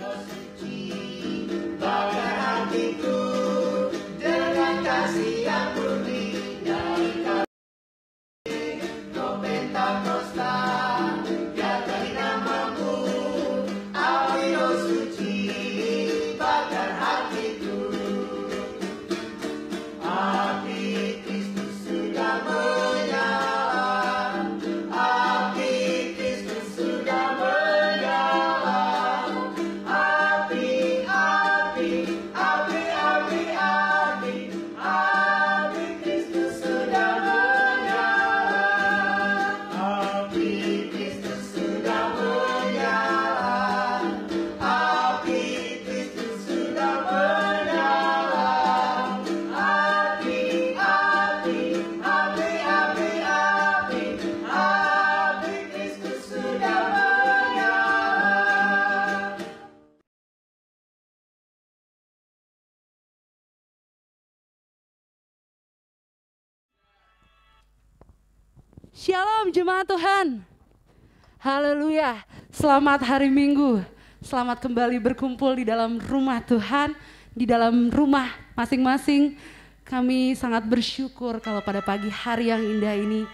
Lord. Tuhan. Haleluya. Selamat hari Minggu. Selamat kembali berkumpul di dalam rumah Tuhan, di dalam rumah masing-masing. Kami sangat bersyukur kalau pada pagi hari yang indah ini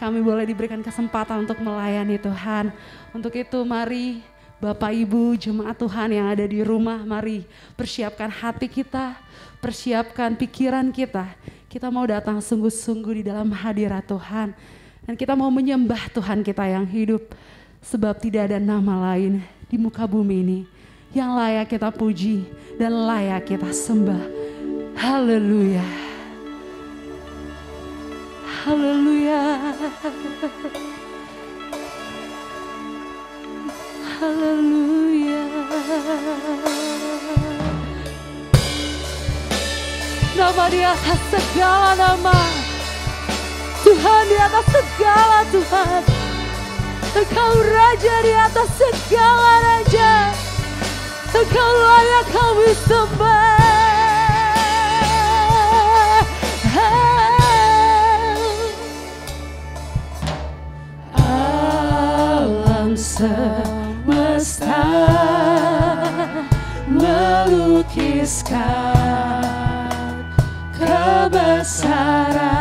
kami boleh diberikan kesempatan untuk melayani Tuhan. Untuk itu mari Bapak Ibu jemaat Tuhan yang ada di rumah, mari persiapkan hati kita, persiapkan pikiran kita. Kita mau datang sungguh-sungguh di dalam hadirat Tuhan dan kita mau menyembah Tuhan kita yang hidup. Sebab tidak ada nama lain di muka bumi ini yang layak kita puji dan layak kita sembah. Haleluya. Haleluya. Haleluya. Nama di atas segala nama. Tuhan di atas segala Tuhan. Engkau Raja di atas segala Raja. Engkau layak kami sembah. Alam semesta melukiskan kebesaran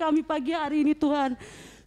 kami pagi hari ini Tuhan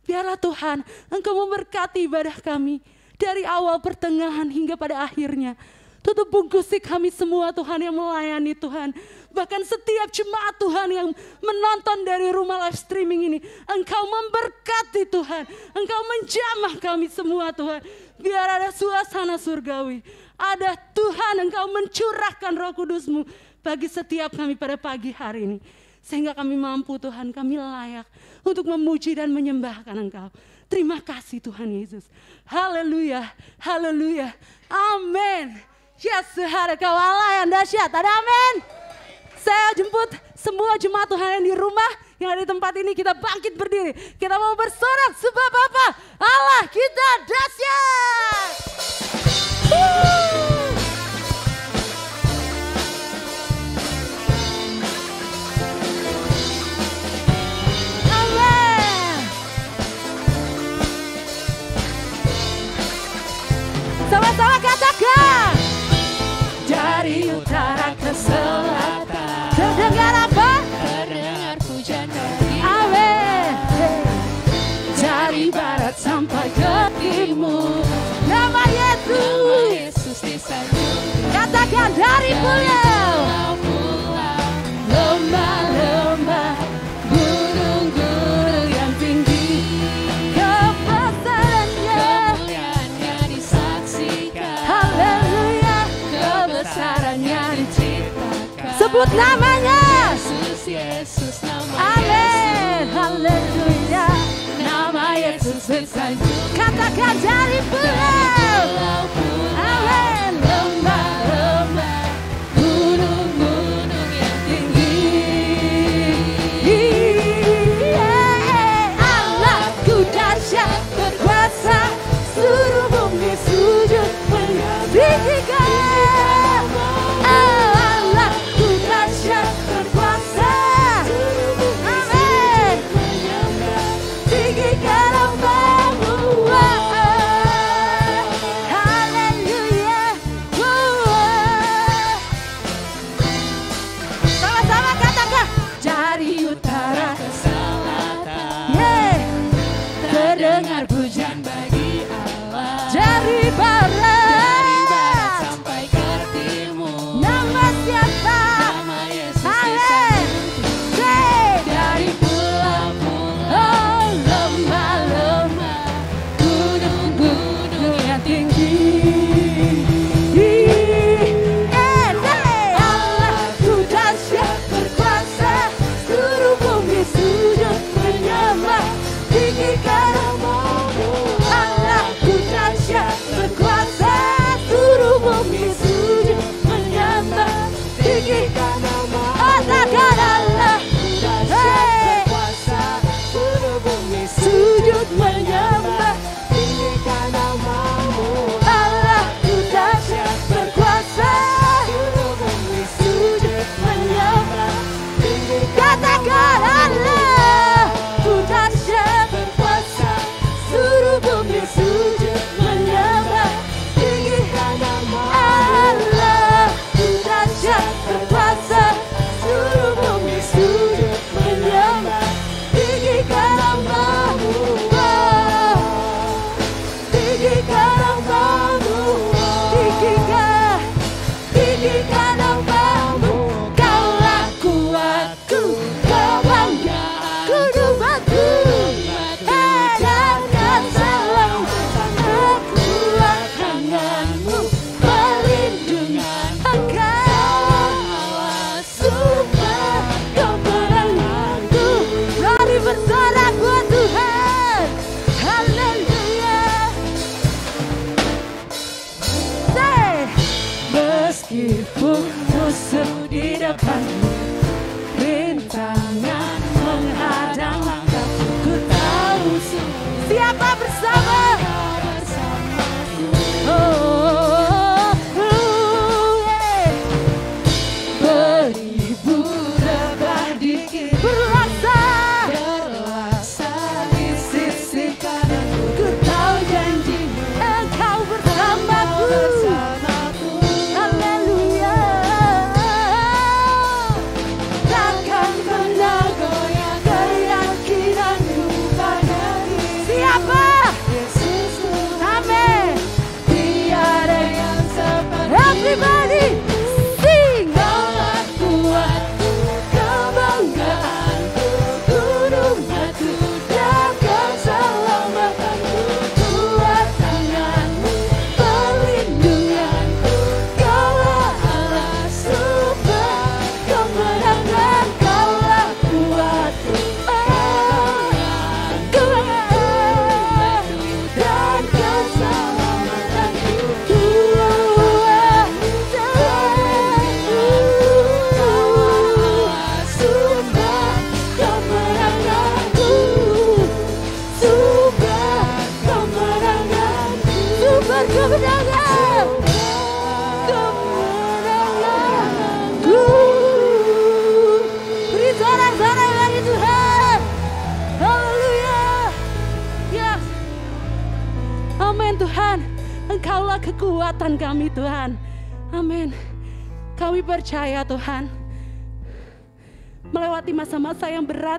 Biarlah Tuhan Engkau memberkati ibadah kami Dari awal pertengahan hingga pada akhirnya Tutup bungkusi kami semua Tuhan yang melayani Tuhan. Bahkan setiap jemaat Tuhan yang menonton dari rumah live streaming ini. Engkau memberkati Tuhan. Engkau menjamah kami semua Tuhan. Biar ada suasana surgawi. Ada Tuhan engkau mencurahkan roh kudusmu bagi setiap kami pada pagi hari ini. Sehingga kami mampu Tuhan, kami layak untuk memuji dan menyembahkan Engkau. Terima kasih Tuhan Yesus. Haleluya, haleluya, amin. Yes, Tuhan Engkau Allah yang dahsyat, ada amin. Saya jemput semua jemaat Tuhan yang di rumah, yang ada di tempat ini, kita bangkit berdiri. Kita mau bersorak sebab apa? Allah kita dahsyat. Woo! Sama-sama katakan Dari utara ke selatan. Terdengar apa? Terdengar pujian dari Amin. Dari barat sampai ke timur. Nama Yesus. Yesus disanjung Katakan dari pulau Sebut namanya. Yesus Yesus nama Amin. Haleluya. Nama Yesus disanjung Katakan dari pulau pulau pulau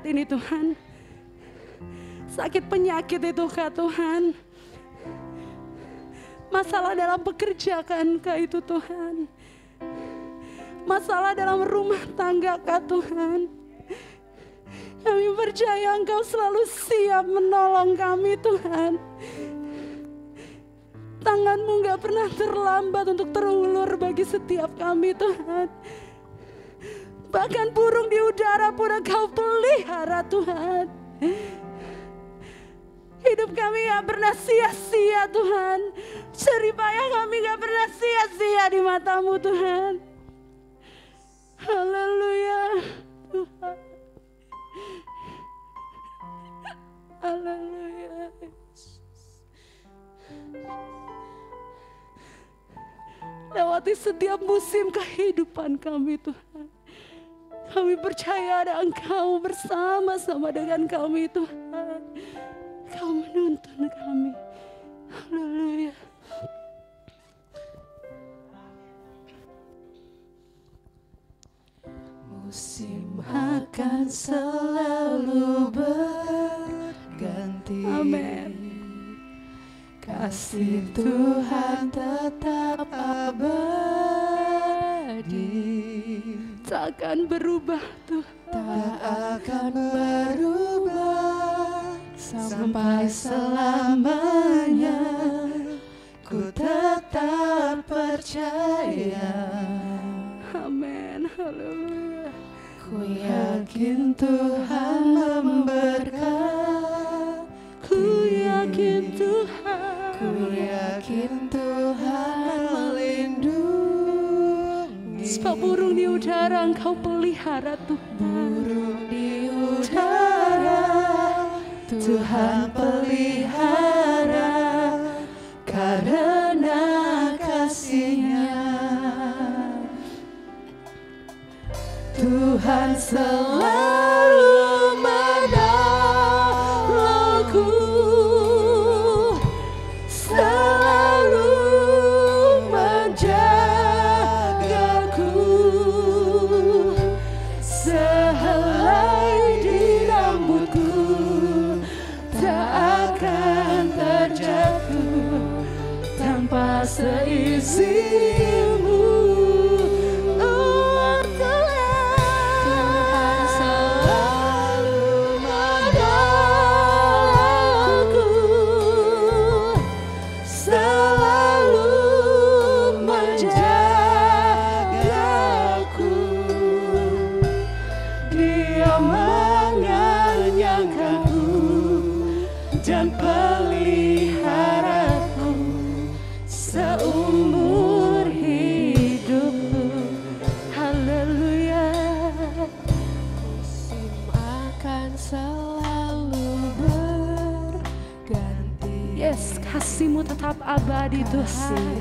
berat ini Tuhan. Sakit penyakit itu kah Tuhan. Masalah dalam pekerjaan kah itu Tuhan. Masalah dalam rumah tangga kah Tuhan. Kami percaya Engkau selalu siap menolong kami Tuhan. Tanganmu gak pernah terlambat untuk terulur bagi setiap kami Tuhan. Bahkan burung di udara pun Engkau pelihara Tuhan. Hidup kami gak pernah sia-sia Tuhan. Ceripaya kami gak pernah sia-sia di matamu Tuhan. Haleluya Tuhan. Haleluya. Lewati setiap musim kehidupan kami Tuhan. Kami percaya ada Engkau bersama-sama dengan kami Tuhan. Kau menuntun kami. Haleluya. Musim akan selalu berganti Amin. Kasih Tuhan tetap abadi Takkan berubah Tuhan. Tak akan berubah Sampai selamanya Ku tetap percaya Amin. Haleluya. Ku yakin Tuhan memberkati Ku yakin Tuhan. Ku yakin Tuhan Sebab burung di udara Engkau pelihara Tuhan. Burung di udara Tuhan pelihara Karena kasihnya Tuhan selalu abadi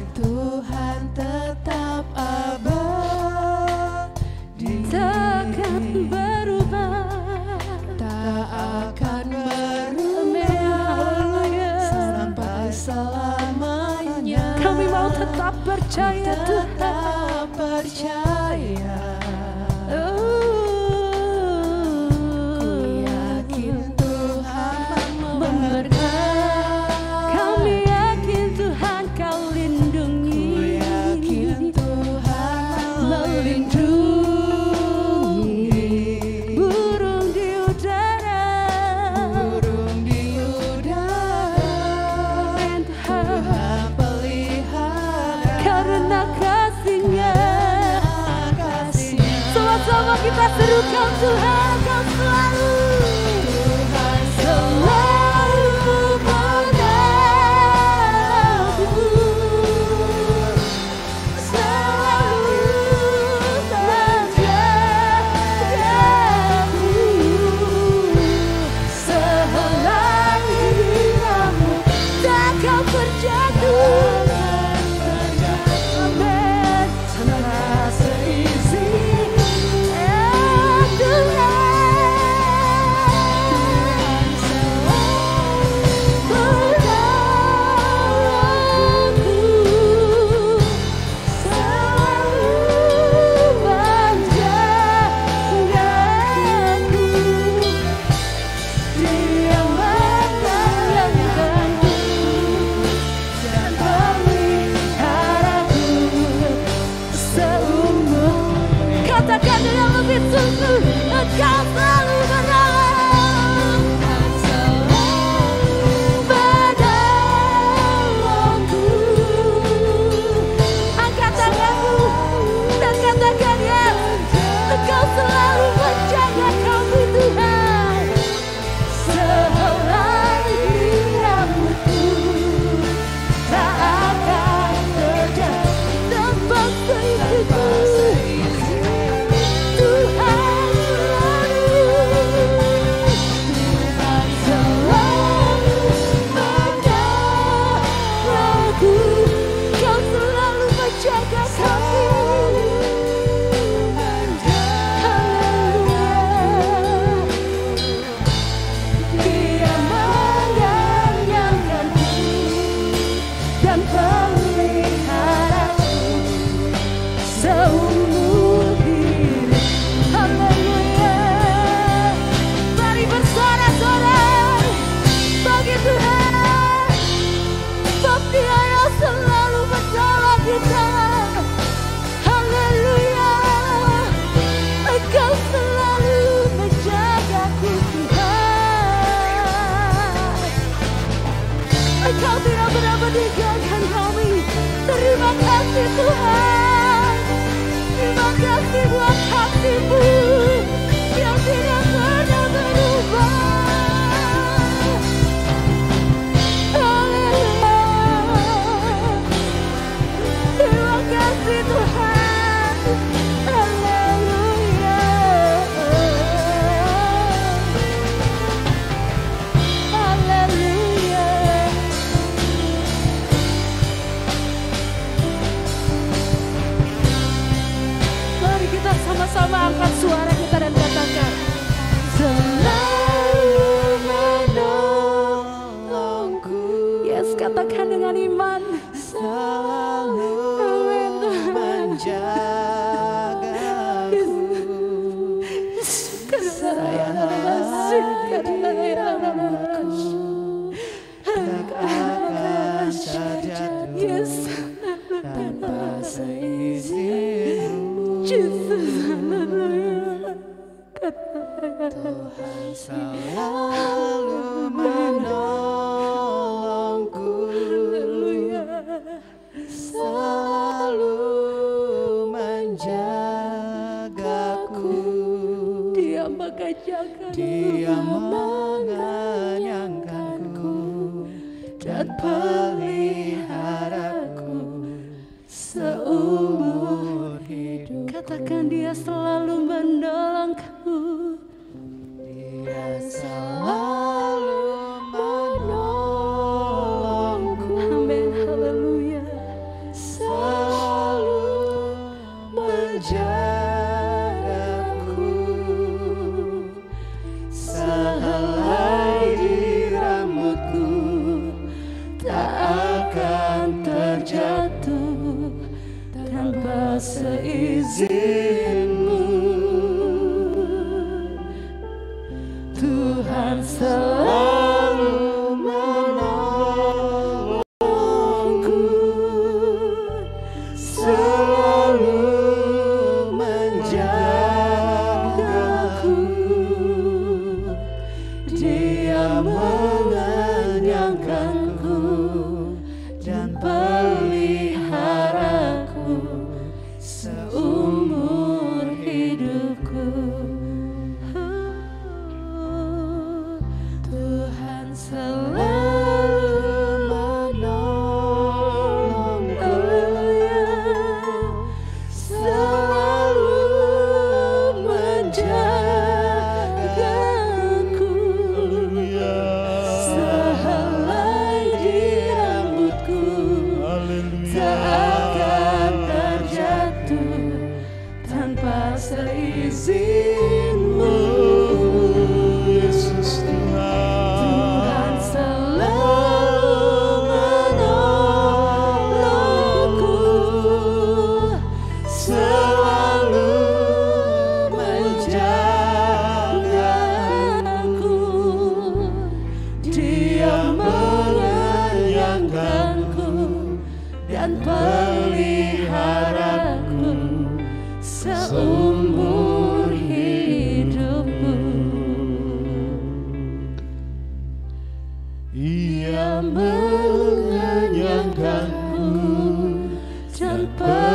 kesudahan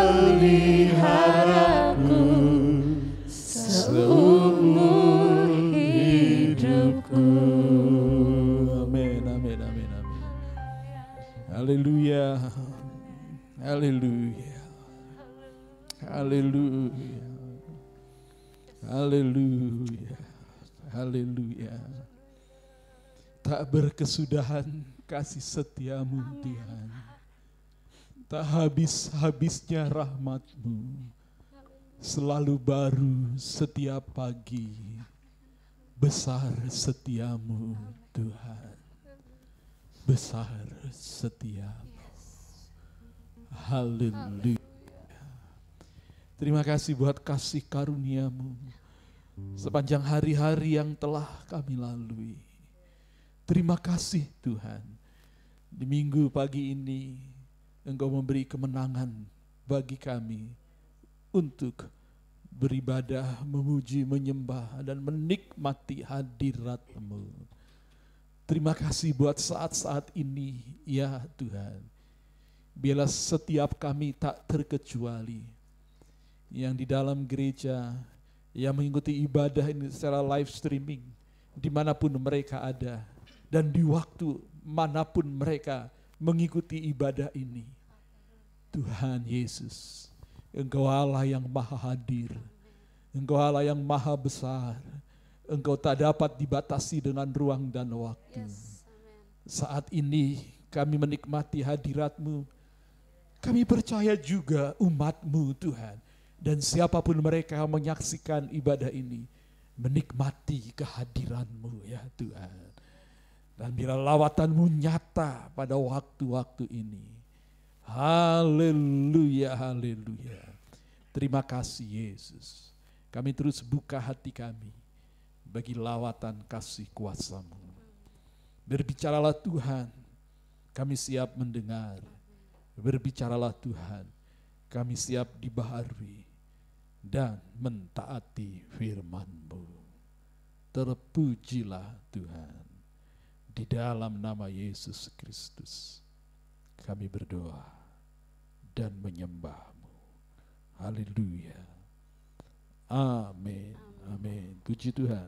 Tak berkesudahan kasih setiamu Tuhan. Tak habis-habisnya rahmatmu selalu baru setiap pagi. Besar setiamu Tuhan. Besar setiamu. Haleluya. Terima kasih buat kasih karuniamu sepanjang hari-hari yang telah kami lalui. Terima kasih Tuhan. Di minggu pagi ini Engkau memberi kemenangan bagi kami untuk beribadah, memuji, menyembah, dan menikmati hadiratmu. Terima kasih buat saat-saat ini, ya Tuhan. Biarlah setiap kami tak terkecuali yang di dalam gereja yang mengikuti ibadah ini secara live streaming di mana pun mereka ada dan di waktu mana pun mereka mengikuti ibadah ini. Tuhan Yesus, Engkau Allah yang maha hadir, Engkau Allah yang maha besar, Engkau tak dapat dibatasi dengan ruang dan waktu. Yes, Saat ini kami menikmati hadiratmu, kami percaya juga umatmu Tuhan, dan siapa pun mereka yang menyaksikan ibadah ini, menikmati kehadiranmu ya Tuhan. Dan bila lawatanmu nyata pada waktu-waktu ini. Haleluya, haleluya. Terima kasih Yesus. Kami terus buka hati kami bagi lawatan kasih kuasamu. Berbicaralah Tuhan, kami siap mendengar. Berbicaralah Tuhan, kami siap dibaharui dan mentaati firman-Mu. Terpujilah Tuhan. Di dalam nama Yesus Kristus kami berdoa dan menyembah-Mu. Haleluya. Amin. Amin. Puji Tuhan.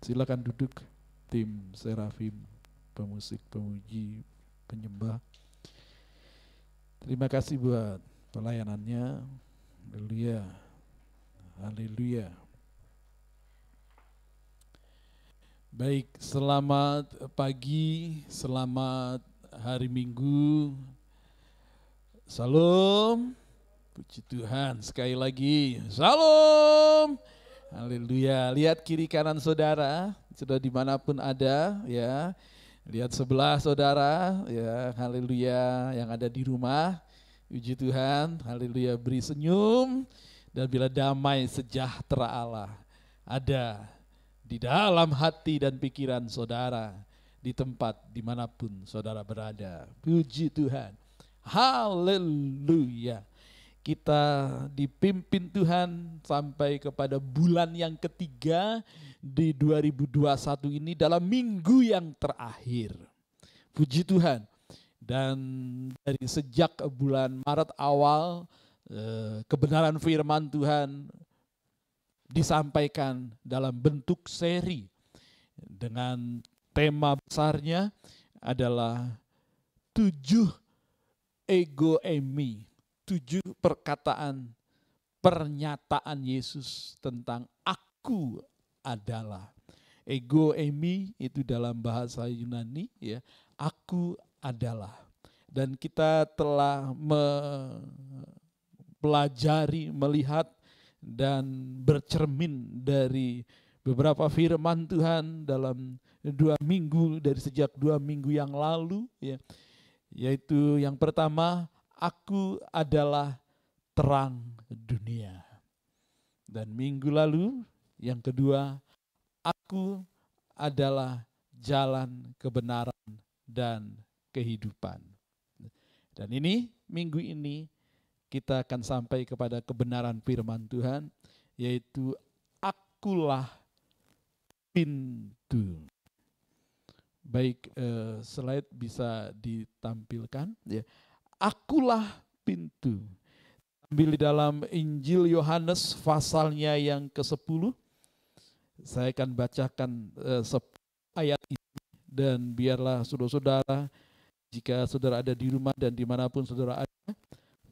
Silakan duduk tim Serafim, pemusik, pemuji, penyembah. Terima kasih buat pelayanannya. Haleluya. Haleluya. Baik, selamat pagi, selamat hari Minggu. Salam. Puji Tuhan, sekali lagi. Salam. Haleluya. Lihat kiri kanan saudara, sudah di mana pun ada, ya. Lihat sebelah saudara, ya. Haleluya. Yang ada di rumah, puji Tuhan. Haleluya. Beri senyum dan bila damai sejahtera Allah ada di dalam hati dan pikiran saudara, di tempat di mana pun saudara berada. Puji Tuhan. Haleluya. Kita dipimpin Tuhan sampai kepada bulan yang ketiga di 2021 ini dalam minggu yang terakhir. Puji Tuhan. Dan dari sejak bulan Maret awal Eh, kebenaran firman Tuhan disampaikan dalam bentuk seri dengan tema besarnya adalah tujuh ego emi, tujuh perkataan pernyataan Yesus tentang aku adalah. Ego emi itu dalam bahasa Yunani ya, aku adalah. Dan kita telah me pelajari, melihat dan bercermin dari beberapa firman Tuhan dalam dua minggu dari sejak dua minggu yang lalu ya yaitu yang pertama aku adalah terang dunia dan minggu lalu yang kedua aku adalah jalan kebenaran dan kehidupan dan ini minggu ini kita akan sampai kepada kebenaran firman Tuhan, yaitu akulah pintu. Baik, eh, slide bisa ditampilkan. Ya. Akulah pintu. Ambil di dalam Injil Yohanes pasalnya yang ke-10. Saya akan bacakan eh, ayat ini dan biarlah saudara-saudara jika saudara ada di rumah dan di mana pun saudara ada,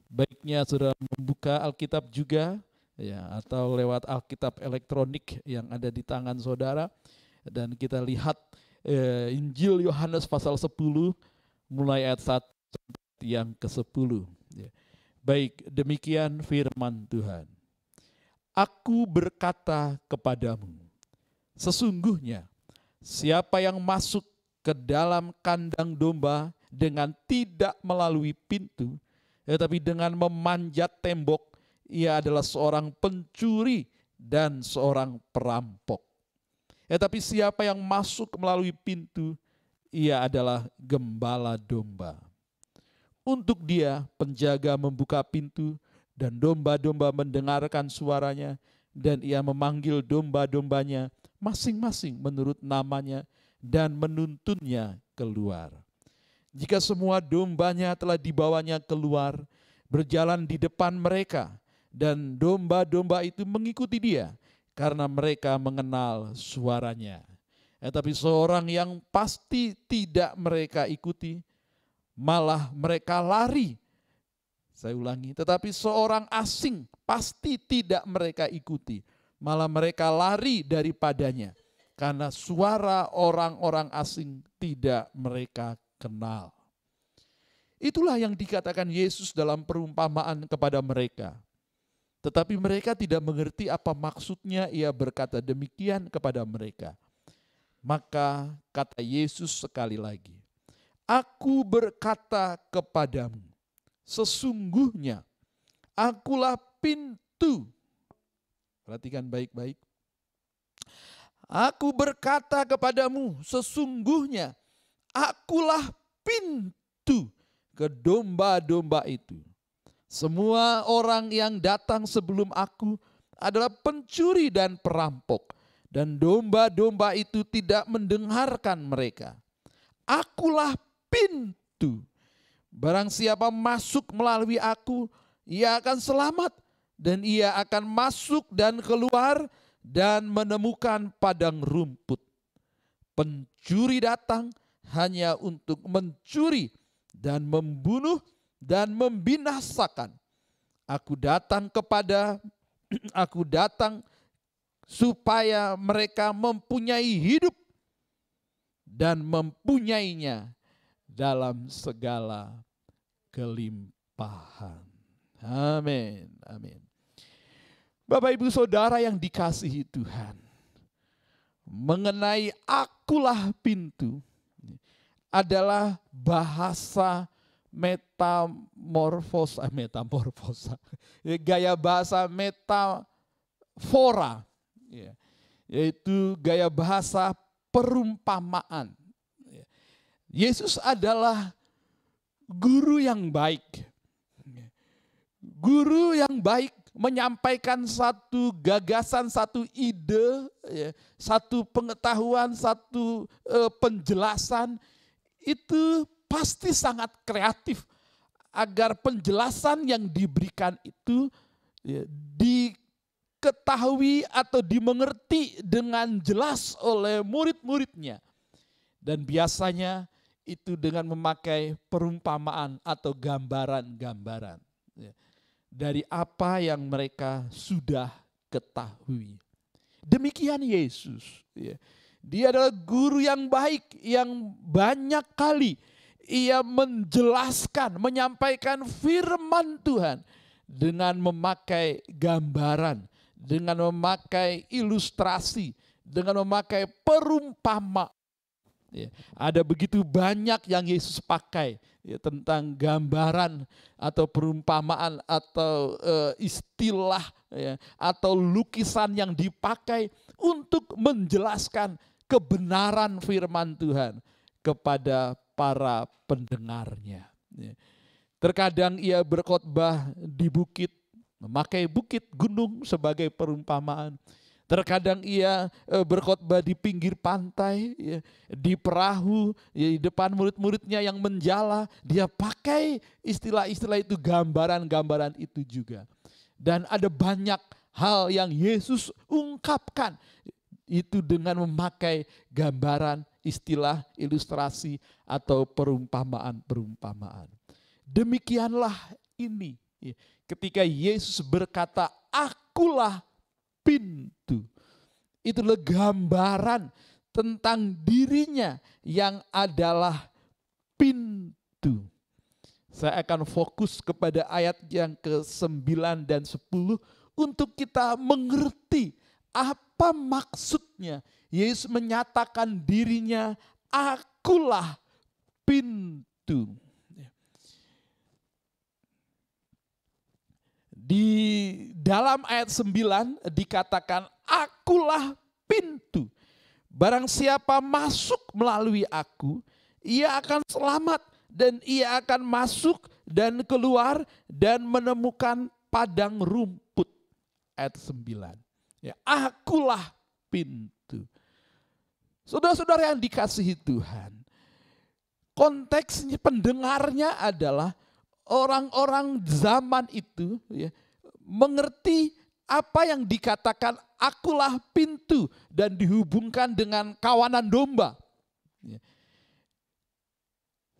baiknya saudara membuka Alkitab juga ya atau lewat Alkitab elektronik yang ada di tangan saudara dan kita lihat eh, Injil Yohanes pasal 10 mulai ayat 1 yang ke-10 ya. Baik demikian firman Tuhan. Aku berkata kepadamu sesungguhnya siapa yang masuk ke dalam kandang domba dengan tidak melalui pintu tetapi dengan memanjat tembok, ia adalah seorang pencuri dan seorang perampok. Ya, tapi siapa yang masuk melalui pintu, ia adalah gembala domba. Untuk dia, penjaga membuka pintu, dan domba-domba mendengarkan suaranya, dan ia memanggil domba-dombanya masing-masing menurut namanya, dan menuntunnya keluar. Jika semua dombanya telah dibawanya keluar, berjalan di depan mereka, dan domba-domba itu mengikuti dia, karena mereka mengenal suaranya. Eh, tapi seorang yang pasti tidak mereka ikuti, malah mereka lari. Saya ulangi, tetapi seorang asing pasti tidak mereka ikuti, malah mereka lari daripadanya karena suara orang-orang asing tidak mereka kenal. Itulah yang dikatakan Yesus dalam perumpamaan kepada mereka. Tetapi mereka tidak mengerti apa maksudnya ia berkata demikian kepada mereka. Maka kata Yesus sekali lagi, Aku berkata kepadamu, sesungguhnya akulah pintu. Perhatikan baik-baik. Aku berkata kepadamu, sesungguhnya akulah pintu ke domba-domba itu. Semua orang yang datang sebelum aku adalah pencuri dan perampok, dan domba-domba itu tidak mendengarkan mereka. Akulah pintu. Barang siapa masuk melalui aku, ia akan selamat dan ia akan masuk dan keluar dan menemukan padang rumput. Pencuri datang hanya untuk mencuri dan membunuh dan membinasakan. Aku datang kepada aku datang supaya mereka mempunyai hidup dan mempunyainya dalam segala kelimpahan. Amin. Amin. Bapak Ibu Saudara yang dikasihi Tuhan. Mengenai akulah pintu adalah bahasa metamorfosa, metamorfosa, gaya bahasa metafora, ya. yaitu gaya bahasa perumpamaan. Yesus adalah guru yang baik. Guru yang baik menyampaikan satu gagasan, satu ide, ya, satu pengetahuan, satu uh, penjelasan itu pasti sangat kreatif agar penjelasan yang diberikan itu ya, diketahui atau dimengerti dengan jelas oleh murid-muridnya. Dan biasanya itu dengan memakai perumpamaan atau gambaran-gambaran ya, dari apa yang mereka sudah ketahui. Demikian Yesus. Ya. Dia adalah guru yang baik yang banyak kali ia menjelaskan, menyampaikan firman Tuhan dengan memakai gambaran, dengan memakai ilustrasi, dengan memakai perumpamaan. Ya, ada begitu banyak yang Yesus pakai ya, tentang gambaran atau perumpamaan atau uh, istilah ya, atau lukisan yang dipakai untuk menjelaskan kebenaran firman Tuhan kepada para pendengarnya. Ya. Terkadang ia berkhotbah di bukit, memakai bukit gunung sebagai perumpamaan. Terkadang ia e, berkhotbah di pinggir pantai, ya, di perahu, ya, di depan murid-muridnya yang menjala. Dia pakai istilah-istilah itu, gambaran-gambaran itu juga. Dan ada banyak hal yang Yesus ungkapkan itu dengan memakai gambaran, istilah, ilustrasi atau perumpamaan-perumpamaan. Demikianlah ini. Ya, ketika Yesus berkata, "Akulah pintu. Itulah gambaran tentang dirinya yang adalah pintu. Saya akan fokus kepada ayat yang ke-9 dan 10 untuk kita mengerti apa maksudnya Yesus menyatakan dirinya akulah pintu. Di dalam ayat 9 dikatakan, akulah pintu. Barang siapa masuk melalui aku, ia akan selamat dan ia akan masuk dan keluar dan menemukan padang rumput. Ayat 9. Ya, akulah pintu. Saudara-saudara yang dikasihi Tuhan, konteksnya pendengarnya adalah orang-orang zaman itu ya, mengerti apa yang dikatakan akulah pintu dan dihubungkan dengan kawanan domba. Ya.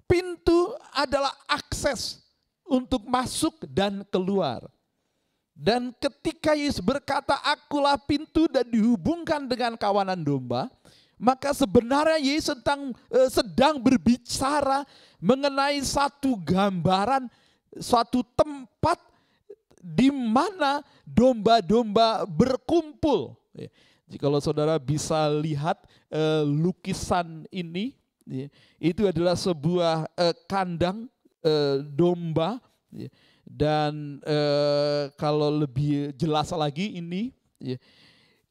Pintu adalah akses untuk masuk dan keluar. Dan ketika Yesus berkata akulah pintu dan dihubungkan dengan kawanan domba, maka sebenarnya Yesus eh, sedang berbicara mengenai satu gambaran suatu tempat di mana domba-domba berkumpul. Ya, kalau saudara bisa lihat eh, lukisan ini, ya, itu adalah sebuah eh, kandang domba. Ya, dan kalau lebih jelas lagi ini,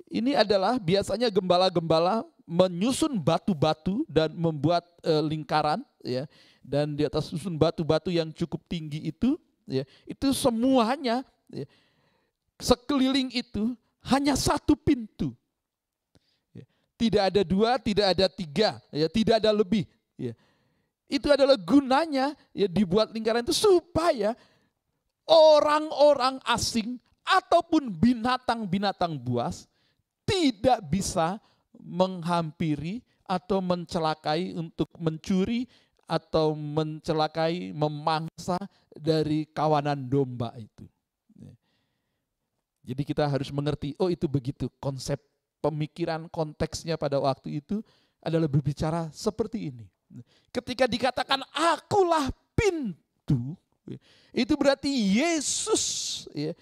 ini adalah biasanya gembala-gembala menyusun batu-batu dan membuat uh, lingkaran ya. Dan di atas susun batu-batu yang cukup tinggi itu ya itu semuanya ya, sekeliling itu hanya satu pintu. Ya, tidak ada dua tidak ada tiga ya tidak ada lebih ya. Itu adalah gunanya ya dibuat lingkaran itu supaya orang-orang asing ataupun binatang-binatang buas tidak bisa menghampiri atau mencelakai untuk mencuri atau mencelakai, memangsa dari kawanan domba itu. Jadi kita harus mengerti, oh itu begitu konsep pemikiran konteksnya pada waktu itu adalah berbicara seperti ini. Ketika dikatakan akulah pintu, itu berarti Yesus ya,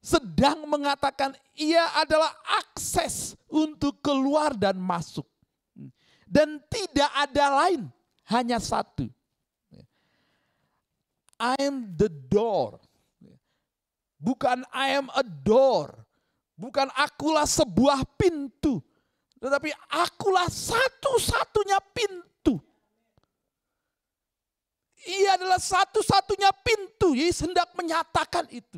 sedang mengatakan ia adalah akses untuk keluar dan masuk. Dan tidak ada lain, hanya satu. I am the door. Bukan I am a door. Bukan akulah sebuah pintu. Tetapi akulah satu-satunya pintu. Ia adalah satu-satunya pintu. Yesus hendak menyatakan itu.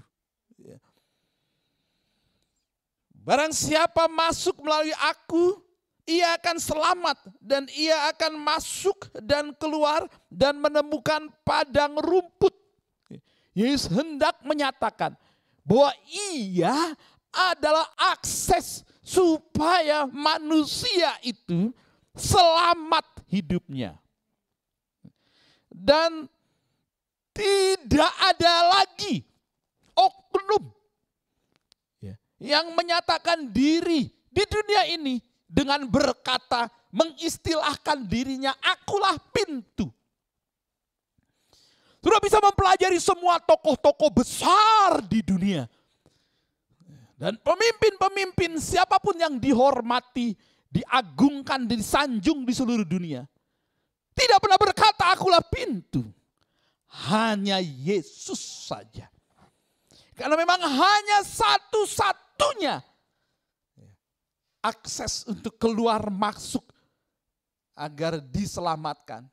Barang siapa masuk melalui aku, ia akan selamat dan ia akan masuk dan keluar dan menemukan padang rumput. Yesus hendak menyatakan bahwa ia adalah akses supaya manusia itu selamat hidupnya. Dan tidak ada lagi oknum yang menyatakan diri di dunia ini dengan berkata mengistilahkan dirinya akulah pintu. Sudah bisa mempelajari semua tokoh-tokoh besar di dunia. Dan pemimpin-pemimpin siapa pun yang dihormati, diagungkan, disanjung di seluruh dunia. Tidak pernah berkata akulah pintu. Hanya Yesus saja. Karena memang hanya satu-satu satunya akses untuk keluar masuk agar diselamatkan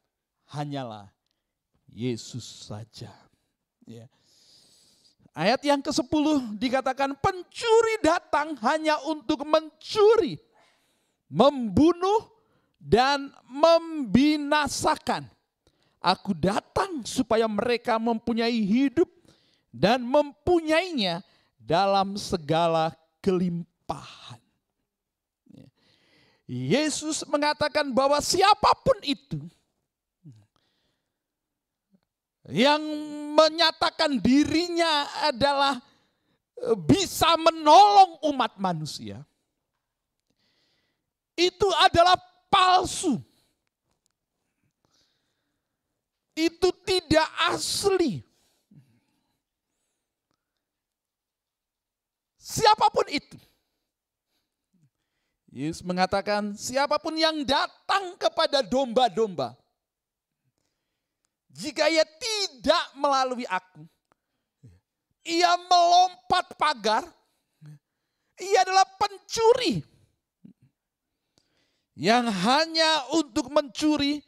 hanyalah Yesus saja. Ya. Ayat yang ke-10 dikatakan pencuri datang hanya untuk mencuri, membunuh dan membinasakan. Aku datang supaya mereka mempunyai hidup dan mempunyainya dalam segala kelimpahan. Yesus mengatakan bahwa siapa pun itu yang menyatakan dirinya adalah e, bisa menolong umat manusia, itu adalah palsu. Itu tidak asli. Siapa pun itu. Yesus mengatakan siapa pun yang datang kepada domba-domba. Jika ia tidak melalui aku. ia melompat pagar, ia adalah pencuri yang hanya untuk mencuri,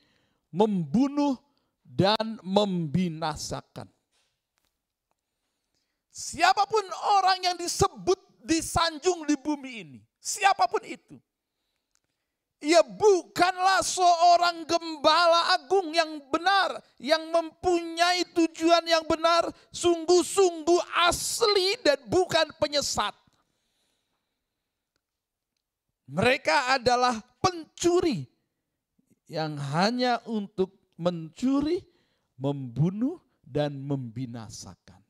membunuh, dan membinasakan. Siapa pun orang yang disebut disanjung di bumi ini, siapa pun itu, ia bukanlah seorang gembala agung yang benar, yang mempunyai tujuan yang benar, sungguh-sungguh asli dan bukan penyesat. Mereka adalah pencuri yang hanya untuk mencuri, membunuh, dan membinasakan.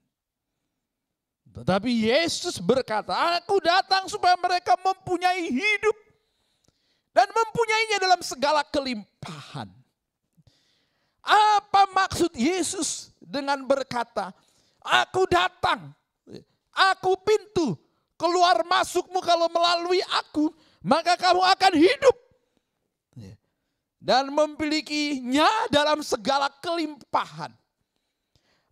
Tetapi Yesus berkata, aku datang supaya mereka mempunyai hidup dan mempunyainya dalam segala kelimpahan. Apa maksud Yesus dengan berkata, aku datang, aku pintu, keluar masukmu kalau melalui aku, maka kamu akan hidup. Dan memilikinya dalam segala kelimpahan.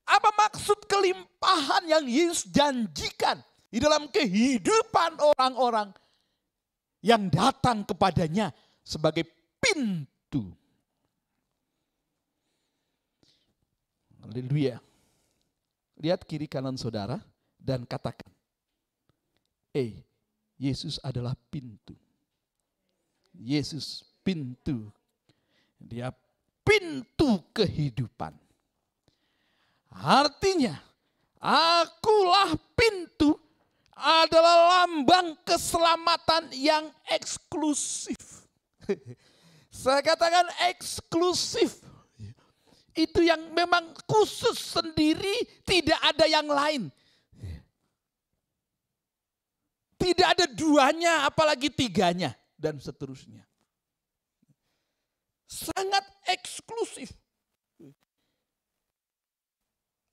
Apa maksud kelimpahan yang Yesus janjikan di dalam kehidupan orang-orang yang datang kepadanya sebagai pintu. Haleluya. Lihat kiri kanan saudara dan katakan, Eh, Yesus adalah pintu. Yesus pintu. Dia pintu kehidupan. Artinya, akulah pintu adalah lambang keselamatan yang eksklusif. Saya katakan eksklusif. Itu yang memang khusus sendiri, tidak ada yang lain. Tidak ada duanya, apalagi tiganya, dan seterusnya. Sangat eksklusif.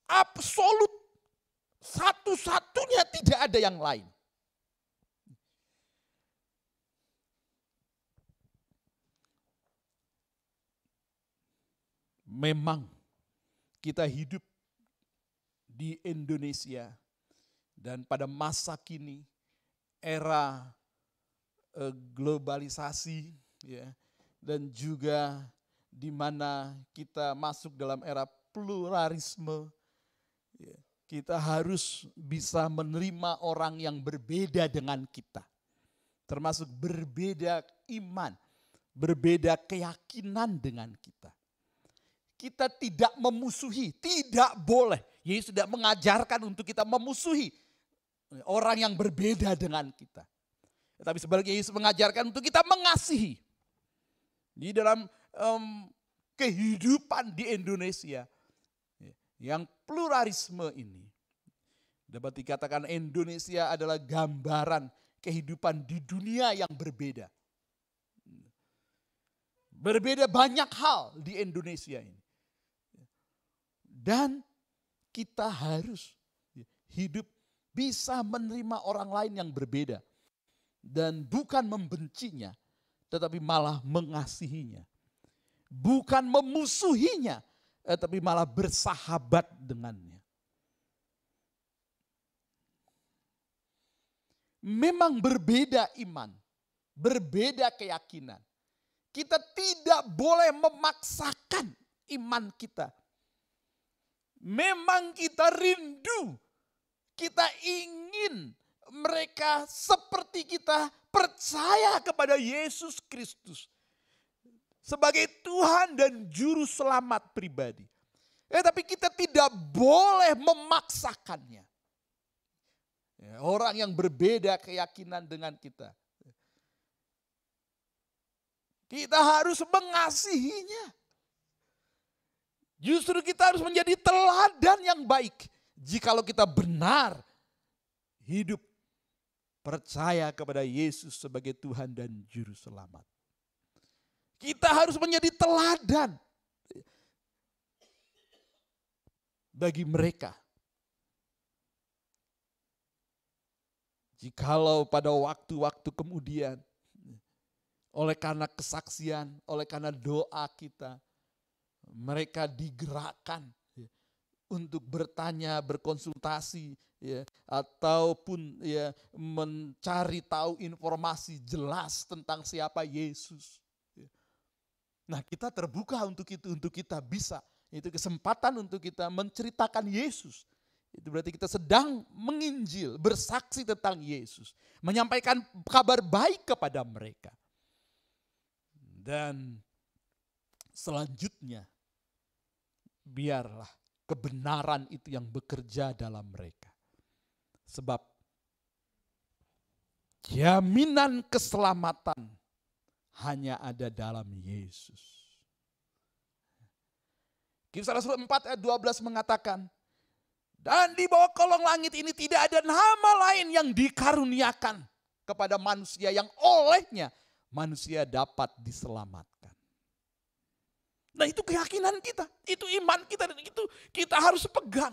Absolut. Satu-satunya tidak ada yang lain. Memang kita hidup di Indonesia dan pada masa kini era uh, globalisasi ya dan juga di mana kita masuk dalam era pluralisme kita harus bisa menerima orang yang berbeda dengan kita termasuk berbeda iman berbeda keyakinan dengan kita kita tidak memusuhi tidak boleh Yesus tidak mengajarkan untuk kita memusuhi orang yang berbeda dengan kita. Tapi sebaliknya Yesus mengajarkan untuk kita mengasihi. Di dalam um, kehidupan di Indonesia yang pluralisme ini dapat dikatakan Indonesia adalah gambaran kehidupan di dunia yang berbeda. Berbeda banyak hal di Indonesia ini. Dan kita harus hidup bisa menerima orang lain yang berbeda dan bukan membencinya, tetapi malah mengasihinya. Bukan memusuhinya, tetapi malah bersahabat dengannya. Memang berbeda iman, berbeda keyakinan. Kita tidak boleh memaksakan iman kita. Memang kita rindu kita ingin mereka seperti kita percaya kepada Yesus Kristus sebagai Tuhan dan juru selamat pribadi. Eh, tapi kita tidak boleh memaksakannya. Ya, orang yang berbeda keyakinan dengan kita. Kita harus mengasihinya. Justru kita harus menjadi teladan yang baik Jikalau kita benar hidup percaya kepada Yesus sebagai Tuhan dan Juru Selamat. Kita harus menjadi teladan bagi mereka. Jikalau pada waktu-waktu kemudian, oleh karena kesaksian, oleh karena doa kita, mereka digerakkan untuk bertanya, berkonsultasi ya ataupun ya mencari tahu informasi jelas tentang siapa Yesus. Nah, kita terbuka untuk itu untuk kita bisa itu kesempatan untuk kita menceritakan Yesus. Itu berarti kita sedang menginjil, bersaksi tentang Yesus, menyampaikan kabar baik kepada mereka. Dan selanjutnya biarlah kebenaran itu yang bekerja dalam mereka. Sebab jaminan keselamatan hanya ada dalam Yesus. Kisah Rasul 4 ayat 12 mengatakan, dan di bawah kolong langit ini tidak ada nama lain yang dikaruniakan kepada manusia yang olehnya manusia dapat diselamatkan. Nah itu keyakinan kita, itu iman kita dan itu kita harus pegang.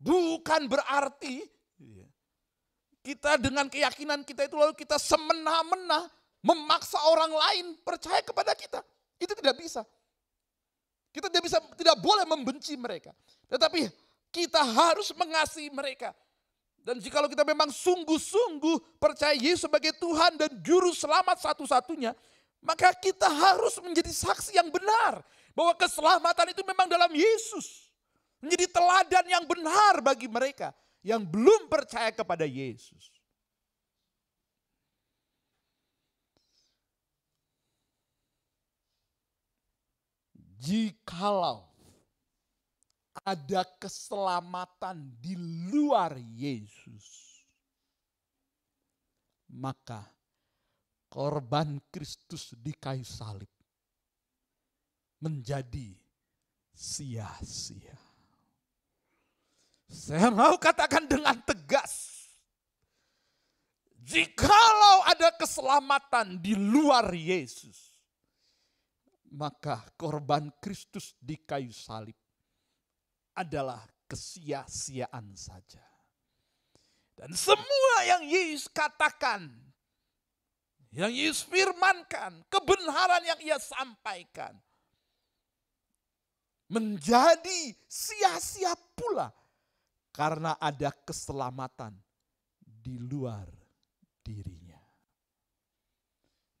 Bukan berarti kita dengan keyakinan kita itu lalu kita semena-mena memaksa orang lain percaya kepada kita. Itu tidak bisa. Kita tidak bisa, tidak boleh membenci mereka. Tetapi kita harus mengasihi mereka. Dan jika kita memang sungguh-sungguh percaya Yesus sebagai Tuhan dan Juru Selamat satu-satunya, maka kita harus menjadi saksi yang benar bahwa keselamatan itu memang dalam Yesus. Menjadi teladan yang benar bagi mereka yang belum percaya kepada Yesus. Jikalau ada keselamatan di luar Yesus, maka korban Kristus di kayu salib menjadi sia-sia. Saya mau katakan dengan tegas, jikalau ada keselamatan di luar Yesus, maka korban Kristus di kayu salib adalah kesia-siaan saja. Dan semua yang Yesus katakan yang Yesus firmankan, kebenaran yang ia sampaikan. Menjadi sia-sia pula karena ada keselamatan di luar dirinya.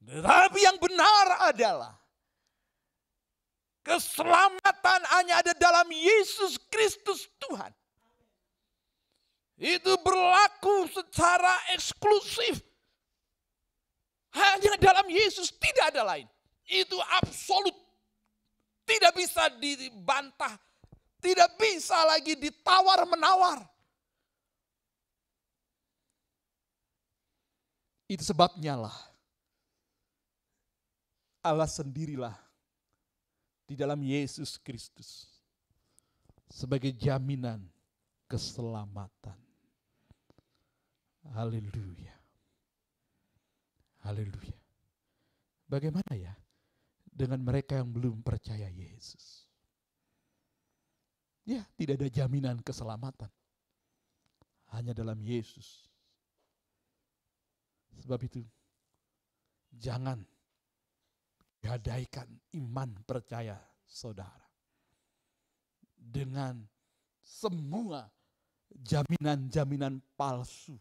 Tetapi yang benar adalah keselamatan hanya ada dalam Yesus Kristus Tuhan. Itu berlaku secara eksklusif hanya dalam Yesus, tidak ada lain. Itu absolut. Tidak bisa dibantah. Tidak bisa lagi ditawar-menawar. Itu sebabnya lah Allah sendirilah di dalam Yesus Kristus sebagai jaminan keselamatan. Haleluya. Haleluya. Bagaimana ya dengan mereka yang belum percaya Yesus? Ya, tidak ada jaminan keselamatan. Hanya dalam Yesus. Sebab itu, jangan gadaikan iman percaya saudara. Dengan semua jaminan-jaminan palsu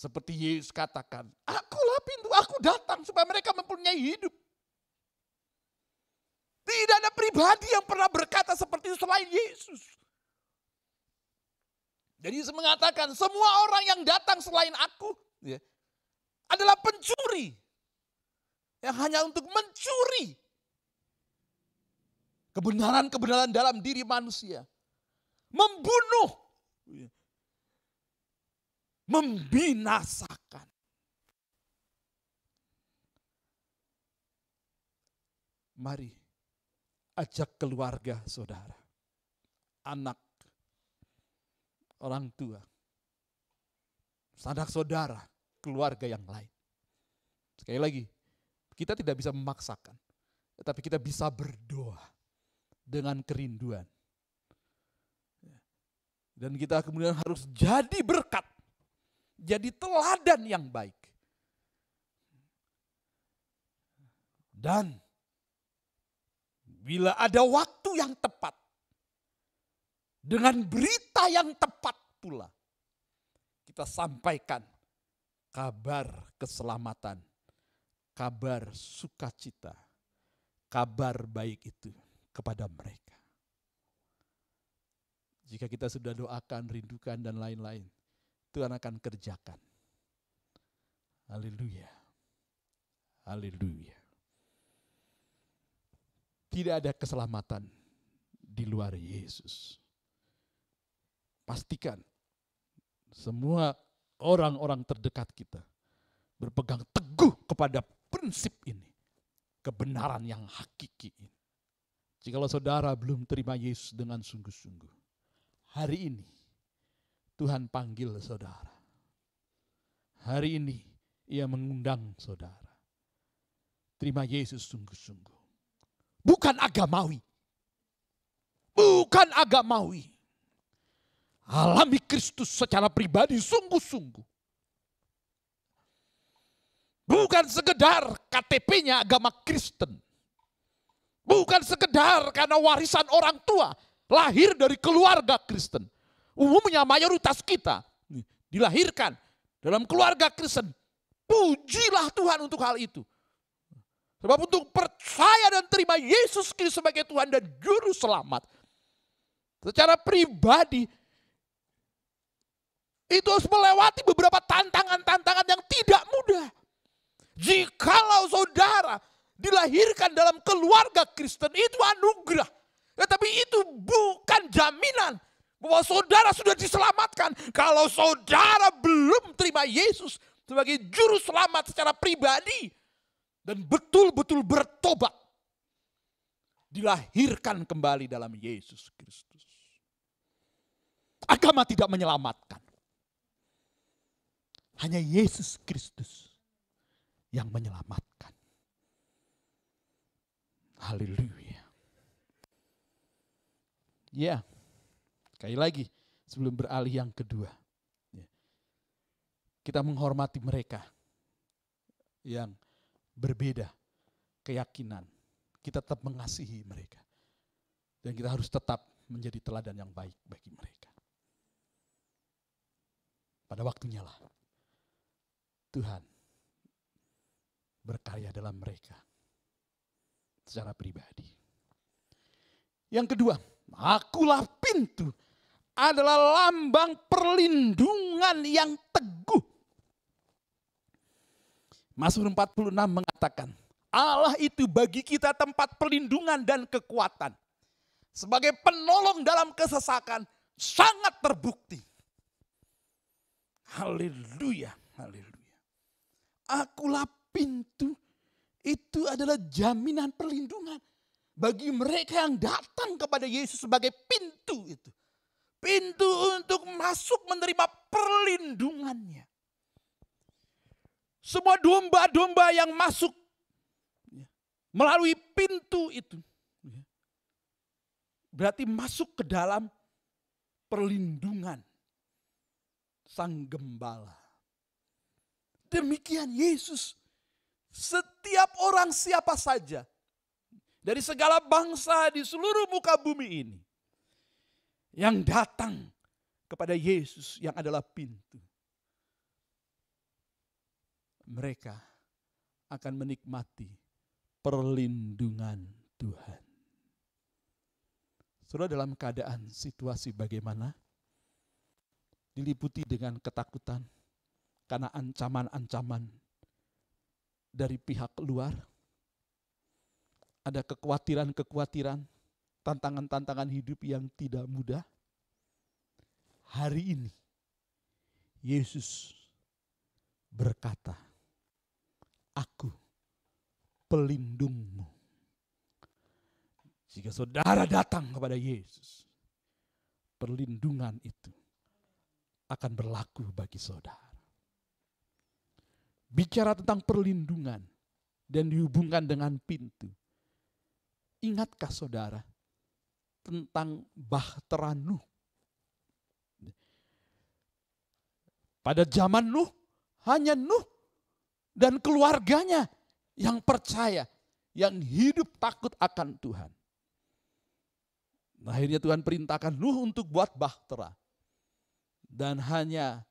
seperti Yesus katakan, akulah pintu, aku datang supaya mereka mempunyai hidup. Tidak ada pribadi yang pernah berkata seperti itu selain Yesus. Jadi Yesus mengatakan, semua orang yang datang selain aku ya, adalah pencuri. Yang hanya untuk mencuri kebenaran-kebenaran dalam diri manusia. Membunuh. Ya membinasakan. Mari ajak keluarga saudara, anak, orang tua, sanak saudara, keluarga yang lain. Sekali lagi, kita tidak bisa memaksakan, tetapi kita bisa berdoa dengan kerinduan. Dan kita kemudian harus jadi berkat jadi teladan yang baik. Dan bila ada waktu yang tepat, dengan berita yang tepat pula kita sampaikan kabar keselamatan, kabar sukacita, kabar baik itu kepada mereka. Jika kita sudah doakan, rindukan, dan lain-lain, Tuhan akan kerjakan. Haleluya. Haleluya. Tidak ada keselamatan di luar Yesus. Pastikan semua orang-orang terdekat kita berpegang teguh kepada prinsip ini. Kebenaran yang hakiki ini. Jikalau saudara belum terima Yesus dengan sungguh-sungguh, hari ini Tuhan panggil saudara. Hari ini ia mengundang saudara. Terima Yesus sungguh-sungguh. Bukan agamawi. Bukan agamawi. Alami Kristus secara pribadi sungguh-sungguh. Bukan sekedar KTP-nya agama Kristen. Bukan sekedar karena warisan orang tua. Lahir dari keluarga Kristen. Umumnya mayoritas kita dilahirkan dalam keluarga Kristen. Pujilah Tuhan untuk hal itu. Sebab untuk percaya dan terima Yesus Kristus sebagai Tuhan dan Juru Selamat. Secara pribadi, itu harus melewati beberapa tantangan-tantangan yang tidak mudah. Jikalau saudara dilahirkan dalam keluarga Kristen, itu anugerah. Tetapi itu bukan jaminan bahwa saudara sudah diselamatkan. Kalau saudara belum terima Yesus sebagai juru selamat secara pribadi, dan betul-betul bertobat. Dilahirkan kembali dalam Yesus Kristus. Agama tidak menyelamatkan. Hanya Yesus Kristus yang menyelamatkan. Haleluya. Ya, sekali lagi sebelum beralih yang kedua. Ya. Kita menghormati mereka yang berbeda keyakinan, kita tetap mengasihi mereka. Dan kita harus tetap menjadi teladan yang baik bagi mereka. Pada waktunya lah Tuhan berkarya dalam mereka secara pribadi. Yang kedua, akulah pintu adalah lambang perlindungan yang teguh Mazmur 46 mengatakan, Allah itu bagi kita tempat perlindungan dan kekuatan. Sebagai penolong dalam kesesakan sangat terbukti. Haleluya, haleluya. Akulah pintu, itu adalah jaminan perlindungan. Bagi mereka yang datang kepada Yesus sebagai pintu itu. Pintu untuk masuk menerima perlindungannya. Semua domba-domba yang masuk melalui pintu itu. Berarti masuk ke dalam perlindungan sang gembala. Demikian Yesus. Setiap orang siapa saja. Dari segala bangsa di seluruh muka bumi ini. Yang datang kepada Yesus yang adalah pintu mereka akan menikmati perlindungan Tuhan. Saudara dalam keadaan situasi bagaimana? Diliputi dengan ketakutan karena ancaman-ancaman dari pihak luar. Ada kekhawatiran-kekhawatiran, tantangan-tantangan hidup yang tidak mudah. Hari ini Yesus berkata, aku pelindungmu. Jika saudara datang kepada Yesus, perlindungan itu akan berlaku bagi saudara. Bicara tentang perlindungan dan dihubungkan dengan pintu. Ingatkah saudara tentang Bahtera Nuh? Pada zaman Nuh, hanya Nuh dan keluarganya yang percaya, yang hidup takut akan Tuhan. Akhirnya Tuhan perintahkan Nuh untuk buat bahtera. Dan hanya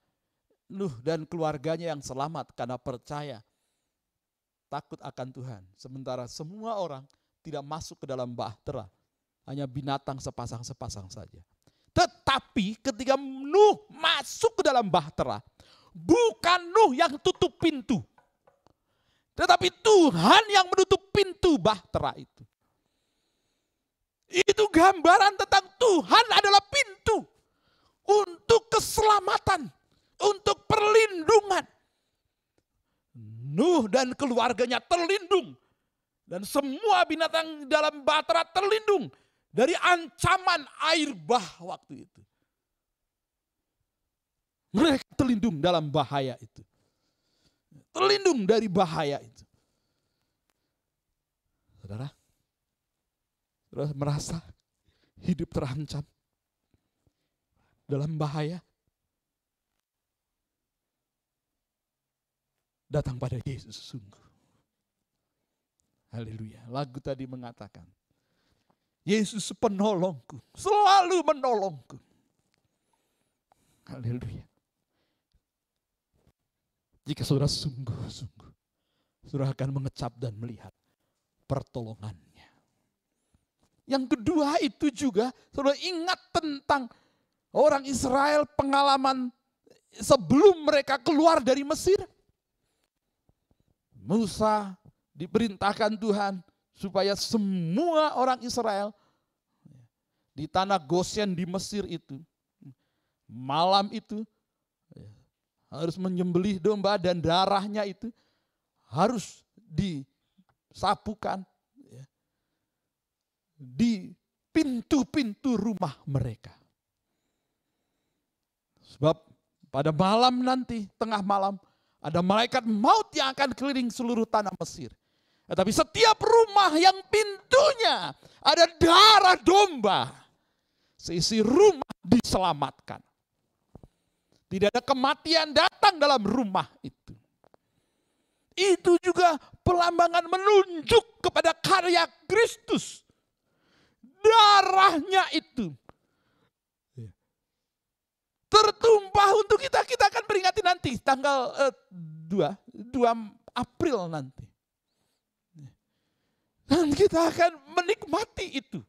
Nuh dan keluarganya yang selamat karena percaya takut akan Tuhan. Sementara semua orang tidak masuk ke dalam bahtera. Hanya binatang sepasang-sepasang saja. Tetapi ketika Nuh masuk ke dalam bahtera, bukan Nuh yang tutup pintu. Tetapi Tuhan yang menutup pintu bahtera itu. Itu gambaran tentang Tuhan adalah pintu untuk keselamatan, untuk perlindungan. Nuh dan keluarganya terlindung dan semua binatang dalam bahtera terlindung dari ancaman air bah waktu itu. Mereka terlindung dalam bahaya itu. Terlindung dari bahaya itu. Saudara, saudara merasa hidup terancam dalam bahaya. Datang pada Yesus sungguh. Haleluya. Lagu tadi mengatakan, Yesus penolongku, selalu menolongku. Haleluya. Jika saudara sungguh-sungguh, saudara akan mengecap dan melihat pertolongannya. Yang kedua itu juga, saudara ingat tentang orang Israel pengalaman sebelum mereka keluar dari Mesir. Musa diperintahkan Tuhan supaya semua orang Israel di tanah Goshen di Mesir itu malam itu harus menyembelih domba dan darahnya itu harus disapukan ya, di pintu-pintu rumah mereka. Sebab pada malam nanti, tengah malam, ada malaikat maut yang akan keliling seluruh tanah Mesir. Tetapi setiap rumah yang pintunya ada darah domba, seisi rumah diselamatkan. Tidak ada kematian datang dalam rumah itu. Itu juga pelambangan menunjuk kepada karya Kristus. Darahnya itu tertumpah untuk kita. Kita akan peringati nanti tanggal uh, 2, 2 April nanti. Dan kita akan menikmati itu.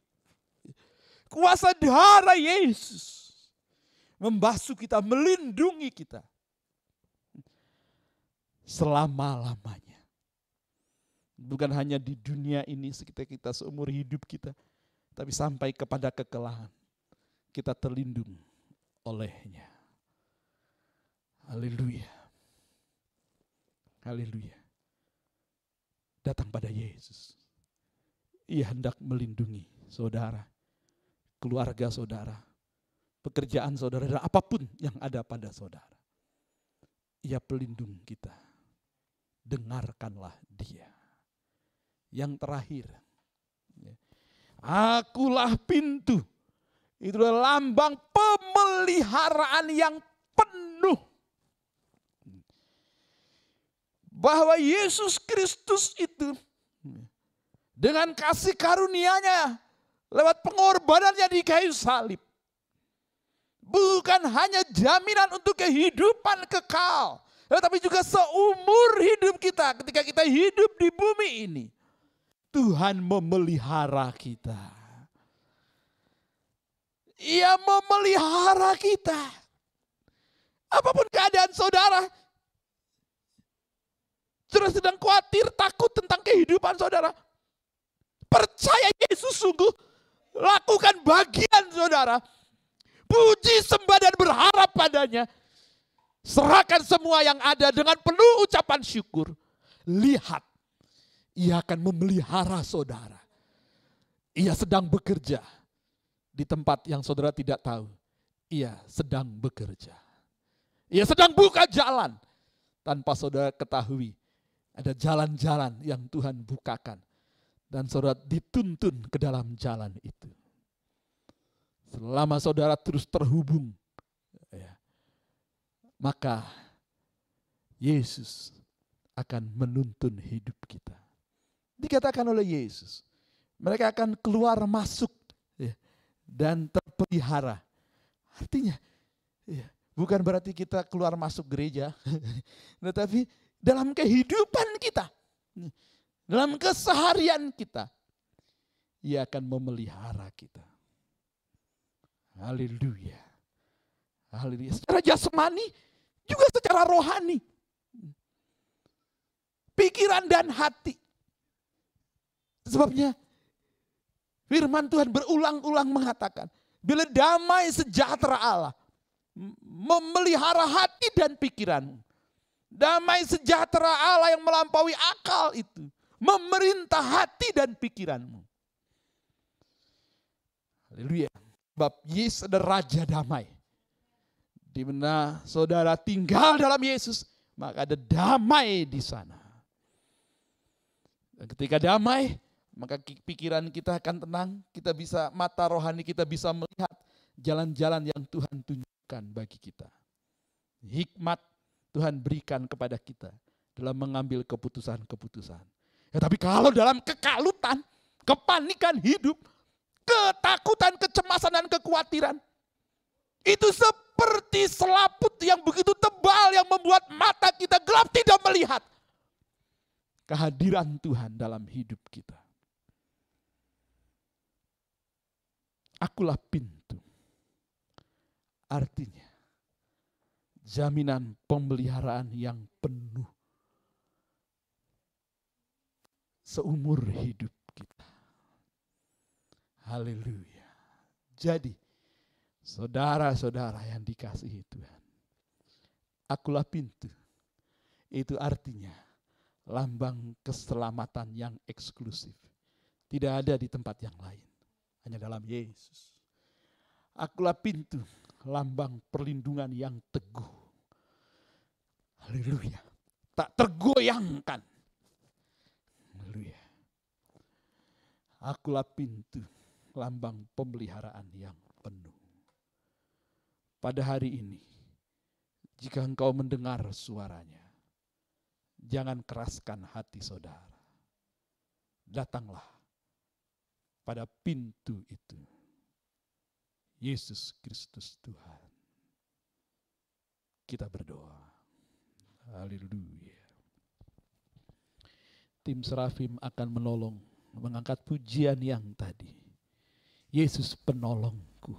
Kuasa darah Yesus membasuh kita, melindungi kita selama-lamanya. Bukan hanya di dunia ini sekitar kita seumur hidup kita, tapi sampai kepada kekelahan. Kita terlindung olehnya. Haleluya. Haleluya. Datang pada Yesus. Ia hendak melindungi saudara, keluarga saudara, pekerjaan saudara, dan apa pun yang ada pada saudara. Ia pelindung kita. Dengarkanlah dia. Yang terakhir. Ya. Akulah pintu. Itu adalah lambang pemeliharaan yang penuh. Bahwa Yesus Kristus itu dengan kasih karunia-Nya lewat pengorbanannya di kayu salib. Bukan hanya jaminan untuk kehidupan kekal, tetapi juga seumur hidup kita ketika kita hidup di bumi ini. Tuhan memelihara kita. Ia memelihara kita. Apa pun keadaan saudara, saudara sedang khawatir, takut tentang kehidupan saudara. Percaya Yesus sungguh. Lakukan bagian saudara. Puji sembah dan berharap padanya. Serahkan semua yang ada dengan penuh ucapan syukur. Lihat, ia akan memelihara saudara. Ia sedang bekerja di tempat yang saudara tidak tahu. Ia sedang bekerja. Ia sedang buka jalan tanpa saudara ketahui. Ada jalan-jalan yang Tuhan bukakan dan saudara dituntun ke dalam jalan itu. Selama saudara terus terhubung, ya, maka Yesus akan menuntun hidup kita. Dikatakan oleh Yesus, mereka akan keluar masuk ya, dan terpelihara. Artinya, ya, bukan berarti kita keluar masuk gereja, tetapi dalam kehidupan kita, dalam keseharian kita, ia akan memelihara kita. Haleluya. Haleluya. Secara jasmani, juga secara rohani. Pikiran dan hati. Sebabnya firman Tuhan berulang-ulang mengatakan, bila damai sejahtera Allah memelihara hati dan pikiranmu. Damai sejahtera Allah yang melampaui akal itu memerintah hati dan pikiranmu. Haleluya. Bab Yesus adalah Raja damai. Di mana saudara tinggal dalam Yesus, maka ada damai di sana. Dan ketika damai, maka pikiran kita akan tenang, kita bisa mata rohani kita bisa melihat jalan-jalan yang Tuhan tunjukkan bagi kita. Hikmat Tuhan berikan kepada kita dalam mengambil keputusan-keputusan. Ya, tapi kalau dalam kekalutan, kepanikan hidup, ketakutan, kecemasan dan kekhawatiran, itu seperti selaput yang begitu tebal yang membuat mata kita gelap tidak melihat kehadiran Tuhan dalam hidup kita. Akulah pintu. Artinya, jaminan pemeliharaan yang penuh seumur hidup. Haleluya. Jadi, saudara-saudara yang dikasihi Tuhan, akulah pintu. Itu artinya lambang keselamatan yang eksklusif. Tidak ada di tempat yang lain. Hanya dalam Yesus. Akulah pintu, lambang perlindungan yang teguh. Haleluya. Tak tergoyangkan. Haleluya. Akulah pintu, lambang pemeliharaan yang penuh. Pada hari ini, jika engkau mendengar suaranya, jangan keraskan hati saudara. Datanglah pada pintu itu. Yesus Kristus Tuhan. Kita berdoa. Haleluya. Tim Serafim akan menolong, mengangkat pujian yang tadi. Yesus penolongku.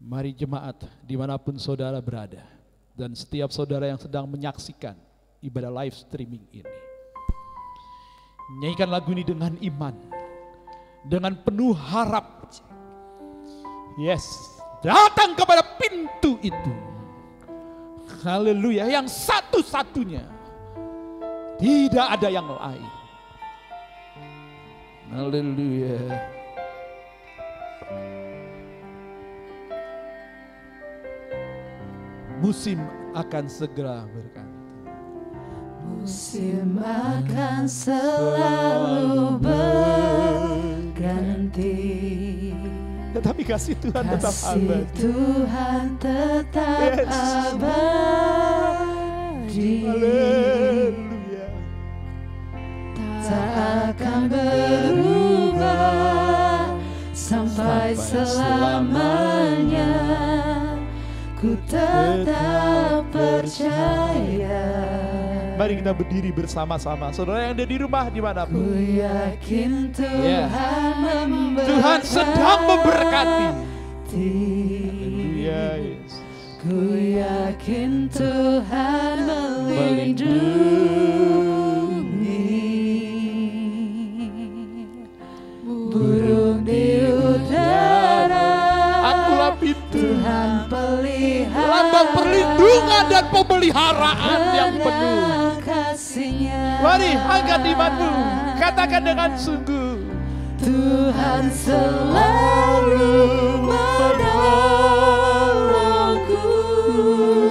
Mari jemaat di mana pun saudara berada. Dan setiap saudara yang sedang menyaksikan ibadah live streaming ini. Nyanyikan lagu ini dengan iman. Dengan penuh harap. Yes. Datang kepada pintu itu. Haleluya. Yang satu-satunya. Tidak ada yang lain. Haleluya. Musim akan segera berganti. Musim akan selalu berganti Tetapi kasih Tuhan tetap Kasih abadi. Tuhan tetap Yes. abadi Haleluya. Tak akan berubah Sampai Sampai selamanya Ku tetap percaya Mari kita berdiri bersama-sama. Saudara yang ada di rumah Ku di mana pun. yakin Yeah. Tuhan memberkati Tuhan sedang memberkati. Haleluya. Yes. Ku yakin Tuhan melindungi Lambang perlindungan dan pemeliharaan yang penuh. Mari angkat imanmu. Katakan dengan sungguh. Tuhan selalu menolongku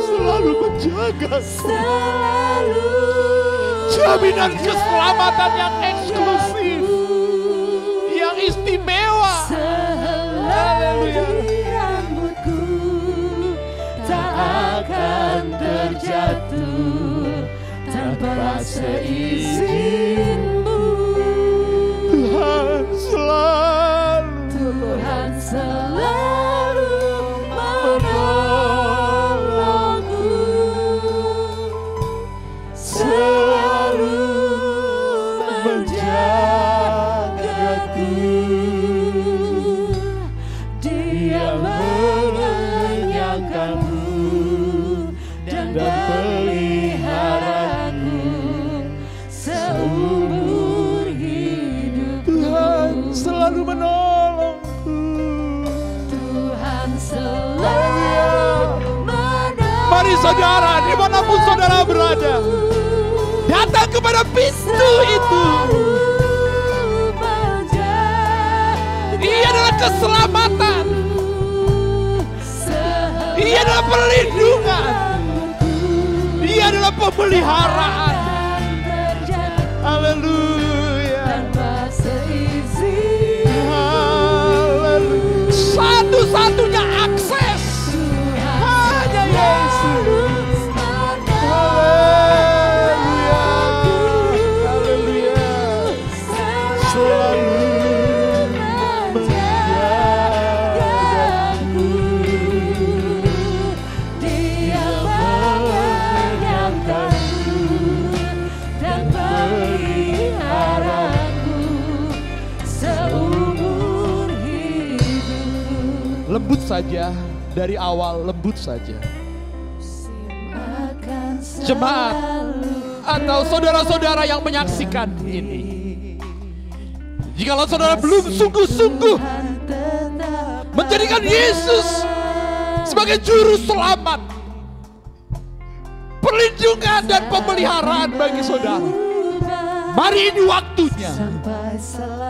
Selalu menjaga. Selalu Jaminan keselamatan yang eksklusif. Tanpa seizinmu Tuhan selalu Tuhan Dia di mana pun saudara berada, datang kepada pintu itu. Ia adalah keselamatan. Ia adalah perlindungan. Ia adalah pemeliharaan. Haleluya. Haleluya. Satu-satunya saja dari awal lembut saja. Jemaat atau saudara-saudara yang menyaksikan ini. Jikalau saudara belum sungguh-sungguh menjadikan Yesus sebagai juru selamat, perlindungan dan pemeliharaan bagi saudara. Mari ini waktunya.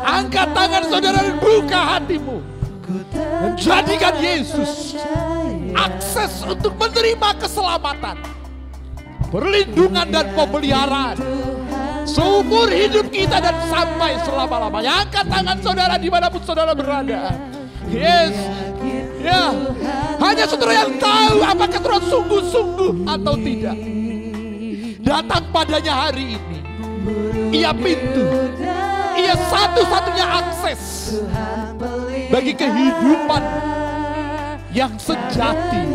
Angkat tangan saudara dan buka hatimu. Jadikan Yesus akses untuk menerima keselamatan, perlindungan dan pemeliharaan seumur hidup kita dan sampai selama-lamanya. Angkat tangan saudara di mana pun saudara berada. Yes, ya, hanya saudara yang tahu apakah saudara sungguh-sungguh atau tidak. Datang padanya hari ini. Ia pintu, ia satu-satunya akses bagi kehidupan yang sejati.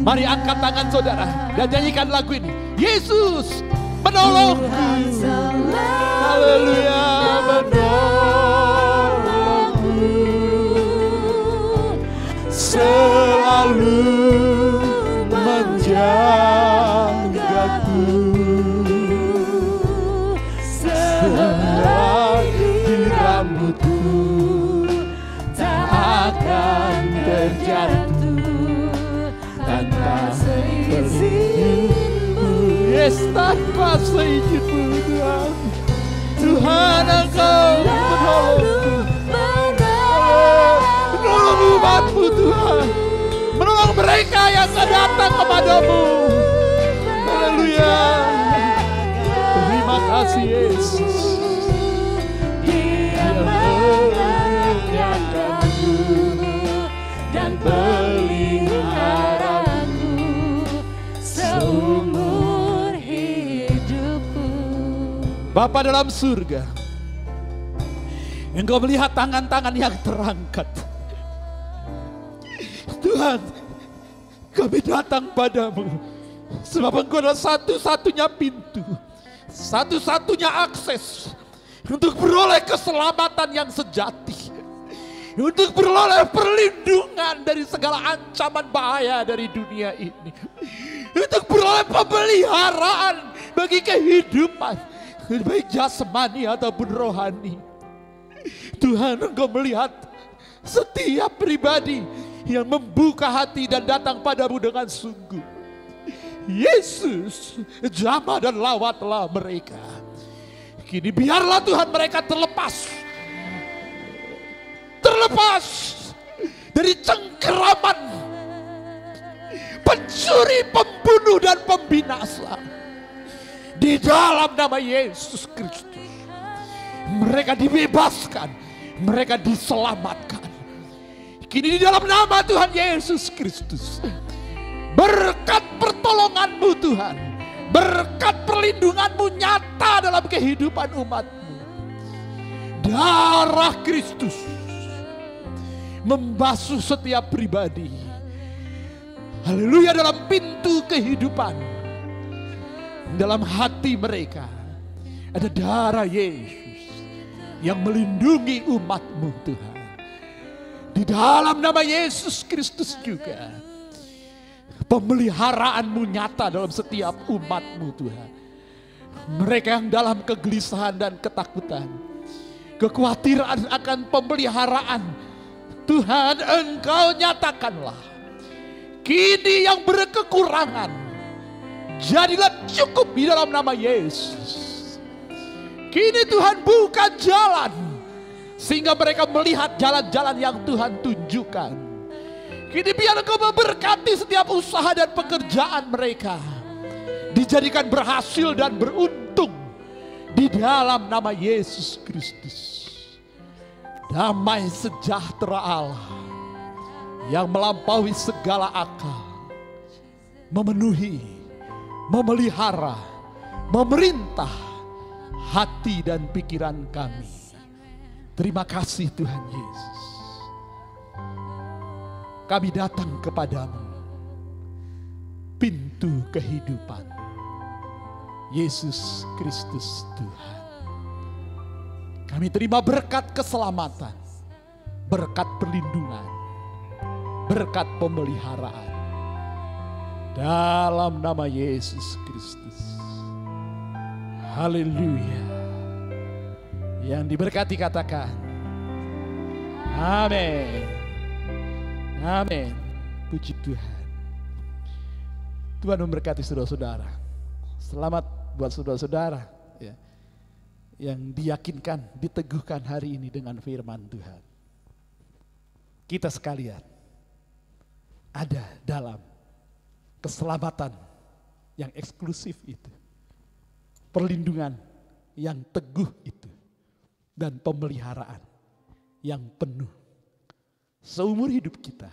Mari angkat tangan saudara dan nyanyikan lagu ini. Yesus menolongku. Haleluya menolongku. Selalu menjagaku. Yes, tanpa seizinmu Tuhan. Tuhan Engkau menolongku. Menolong umatmu Tuhan. Menolong mereka yang datang kepadamu. Haleluya. Terima kasih Yesus. Bapa dalam surga, Engkau melihat tangan-tangan yang terangkat. Tuhan, kami datang padamu. Sebab Engkau adalah satu-satunya pintu. Satu-satunya akses. Untuk beroleh keselamatan yang sejati. Untuk beroleh perlindungan dari segala ancaman bahaya dari dunia ini. Untuk beroleh pemeliharaan bagi kehidupan. Baik jasmani ataupun rohani. Tuhan engkau melihat setiap pribadi yang membuka hati dan datang padamu dengan sungguh. Yesus, jamah dan lawatlah mereka. Kini biarlah Tuhan mereka terlepas. Terlepas dari cengkeraman pencuri, pembunuh dan pembinasa. Di dalam nama Yesus Kristus. Mereka dibebaskan, mereka diselamatkan. Kini di dalam nama Tuhan Yesus Kristus. Berkat pertolonganmu Tuhan. Berkat perlindunganmu nyata dalam kehidupan umatmu. Darah Kristus membasuh setiap pribadi. Haleluya dalam pintu kehidupan. Dalam hati mereka ada darah Yesus. yang melindungi umatmu Tuhan. Di dalam nama Yesus Kristus juga. Pemeliharaanmu nyata dalam setiap umatmu Tuhan. Mereka yang dalam kegelisahan dan ketakutan. Kekhawatiran akan pemeliharaan. Tuhan engkau nyatakanlah. Kini yang berkekurangan. Jadilah cukup di dalam nama Yesus. Kini Tuhan buka jalan. Sehingga mereka melihat jalan-jalan yang Tuhan tunjukkan. Kini biar engkau memberkati setiap usaha dan pekerjaan mereka. Dijadikan berhasil dan beruntung. Di dalam nama Yesus Kristus. Damai sejahtera Allah. Yang melampaui segala akal. Memenuhi. Memelihara. Memerintah. Hati dan pikiran kami. Terima kasih Tuhan Yesus. Kami datang kepadamu. Pintu kehidupan. Yesus Kristus Tuhan. Kami terima berkat keselamatan. Berkat perlindungan. Berkat pemeliharaan. Dalam nama Yesus Kristus. Haleluya. Yang diberkati katakan. Amin. Amin. Puji Tuhan. Tuhan memberkati saudara-saudara. Selamat buat saudara-saudara ya, yang diyakinkan, diteguhkan hari ini dengan firman Tuhan. Kita sekalian ada dalam keselamatan yang eksklusif itu. Perlindungan yang teguh itu dan pemeliharaan yang penuh seumur hidup kita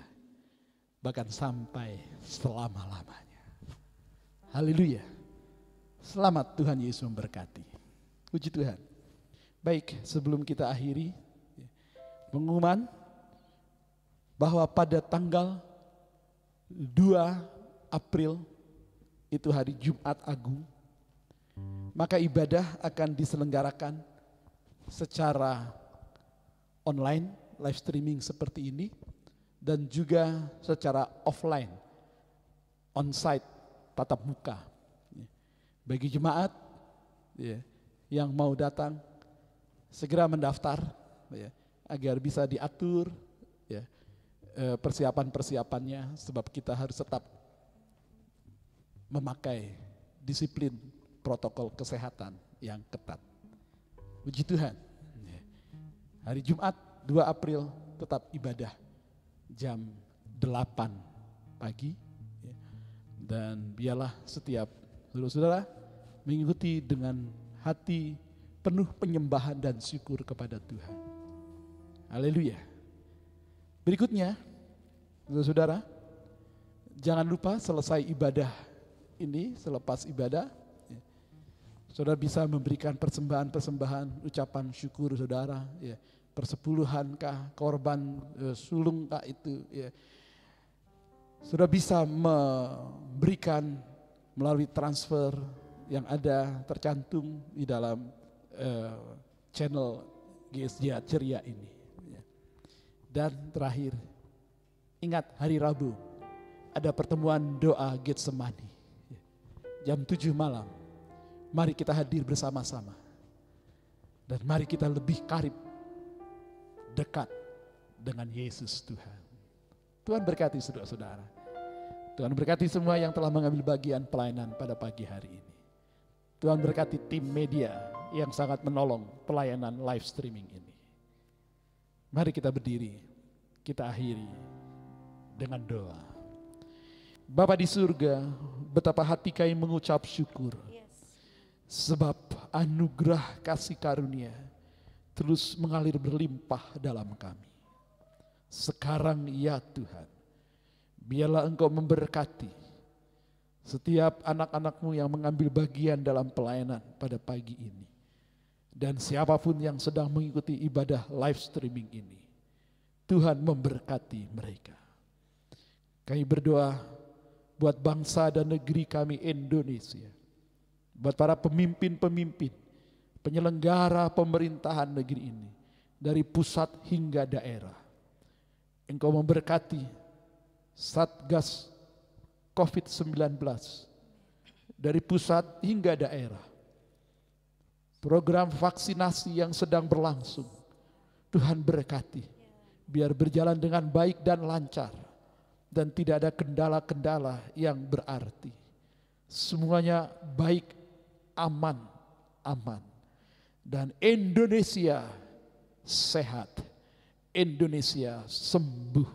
bahkan sampai selama-lamanya. Haleluya. Selamat Tuhan Yesus memberkati. Puji Tuhan. Baik, sebelum kita akhiri pengumuman bahwa pada tanggal 2 April itu hari Jumat Agung maka ibadah akan diselenggarakan secara online, live streaming seperti ini, dan juga secara offline, on-site, tatap muka. Bagi jemaat ya, yang mau datang, segera mendaftar ya, agar bisa diatur ya, eh, persiapan-persiapannya, sebab kita harus tetap memakai disiplin protokol kesehatan yang ketat. Puji Tuhan. Hari Jumat 2 April tetap ibadah jam 8 pagi. Dan biarlah setiap saudara-saudara mengikuti dengan hati penuh penyembahan dan syukur kepada Tuhan. Haleluya. Berikutnya, saudara-saudara, jangan lupa selesai ibadah ini, selepas ibadah, Saudara bisa memberikan persembahan-persembahan ucapan syukur saudara, ya. Persepuluhan kah, korban e, sulung kah itu, ya. Saudara bisa memberikan melalui transfer yang ada tercantum di dalam e, channel GSJ Ceria ini. Ya. Dan terakhir, ingat hari Rabu ada pertemuan doa Getsemani. Jam 7 malam Mari kita hadir bersama-sama. Dan mari kita lebih karib, dekat dengan Yesus Tuhan. Tuhan berkati saudara-saudara. Tuhan berkati semua yang telah mengambil bagian pelayanan pada pagi hari ini. Tuhan berkati tim media yang sangat menolong pelayanan live streaming ini. Mari kita berdiri, kita akhiri dengan doa. Bapa di surga, betapa hati kami mengucap syukur Sebab anugerah kasih karunia terus mengalir berlimpah dalam kami. Sekarang ya Tuhan, biarlah Engkau memberkati setiap anak-anakmu yang mengambil bagian dalam pelayanan pada pagi ini. Dan siapa pun yang sedang mengikuti ibadah live streaming ini. Tuhan memberkati mereka. Kami berdoa buat bangsa dan negeri kami Indonesia buat para pemimpin-pemimpin, penyelenggara pemerintahan negeri ini dari pusat hingga daerah. Engkau memberkati Satgas COVID-19 dari pusat hingga daerah. Program vaksinasi yang sedang berlangsung, Tuhan berkati, biar berjalan dengan baik dan lancar, dan tidak ada kendala-kendala yang berarti. Semuanya baik, aman, aman. Dan Indonesia sehat, Indonesia sembuh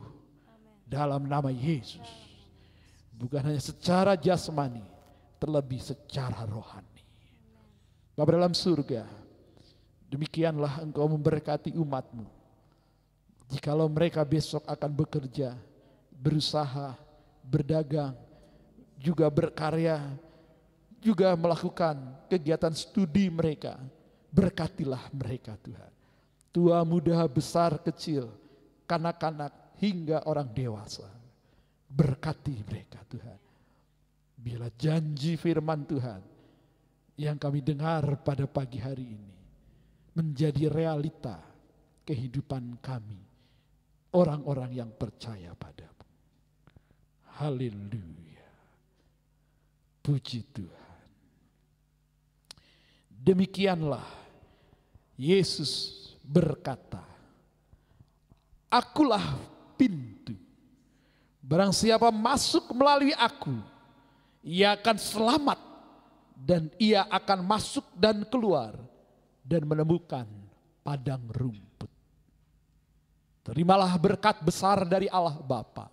dalam nama Yesus. Bukan hanya secara jasmani, terlebih secara rohani. Bapak dalam surga, demikianlah engkau memberkati umatmu. Jikalau mereka besok akan bekerja, berusaha, berdagang, juga berkarya, juga melakukan kegiatan studi mereka. Berkatilah mereka Tuhan. Tua, muda, besar, kecil, kanak-kanak, hingga orang dewasa. Berkati mereka Tuhan. Bila janji firman Tuhan yang kami dengar pada pagi hari ini menjadi realita kehidupan kami, orang-orang yang percaya padamu. Haleluya. Puji Tuhan. Demikianlah Yesus berkata, Akulah pintu. Barang siapa masuk melalui aku, ia akan selamat dan ia akan masuk dan keluar dan menemukan padang rumput. Terimalah berkat besar dari Allah Bapa.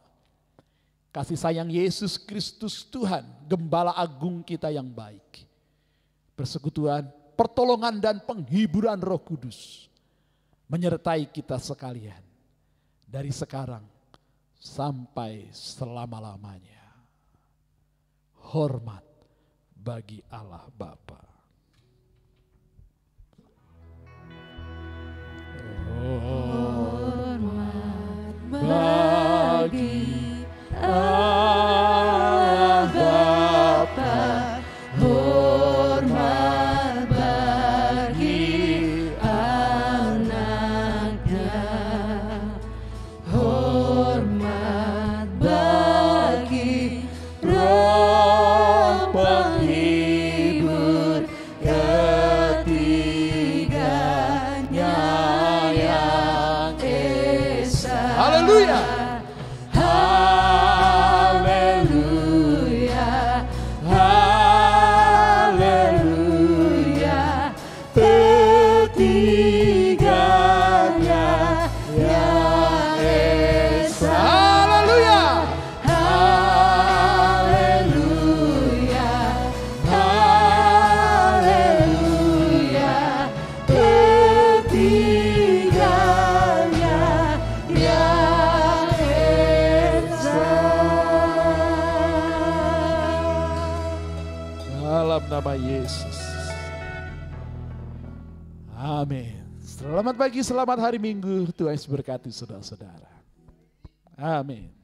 Kasih sayang Yesus Kristus Tuhan, gembala agung kita yang baik. Persekutuan, pertolongan dan penghiburan Roh Kudus menyertai kita sekalian dari sekarang sampai selama-lamanya. Hormat bagi Allah Bapa. Hormat bagi Allah selamat hari Minggu. Tuhan Yesus berkati saudara-saudara. Amin.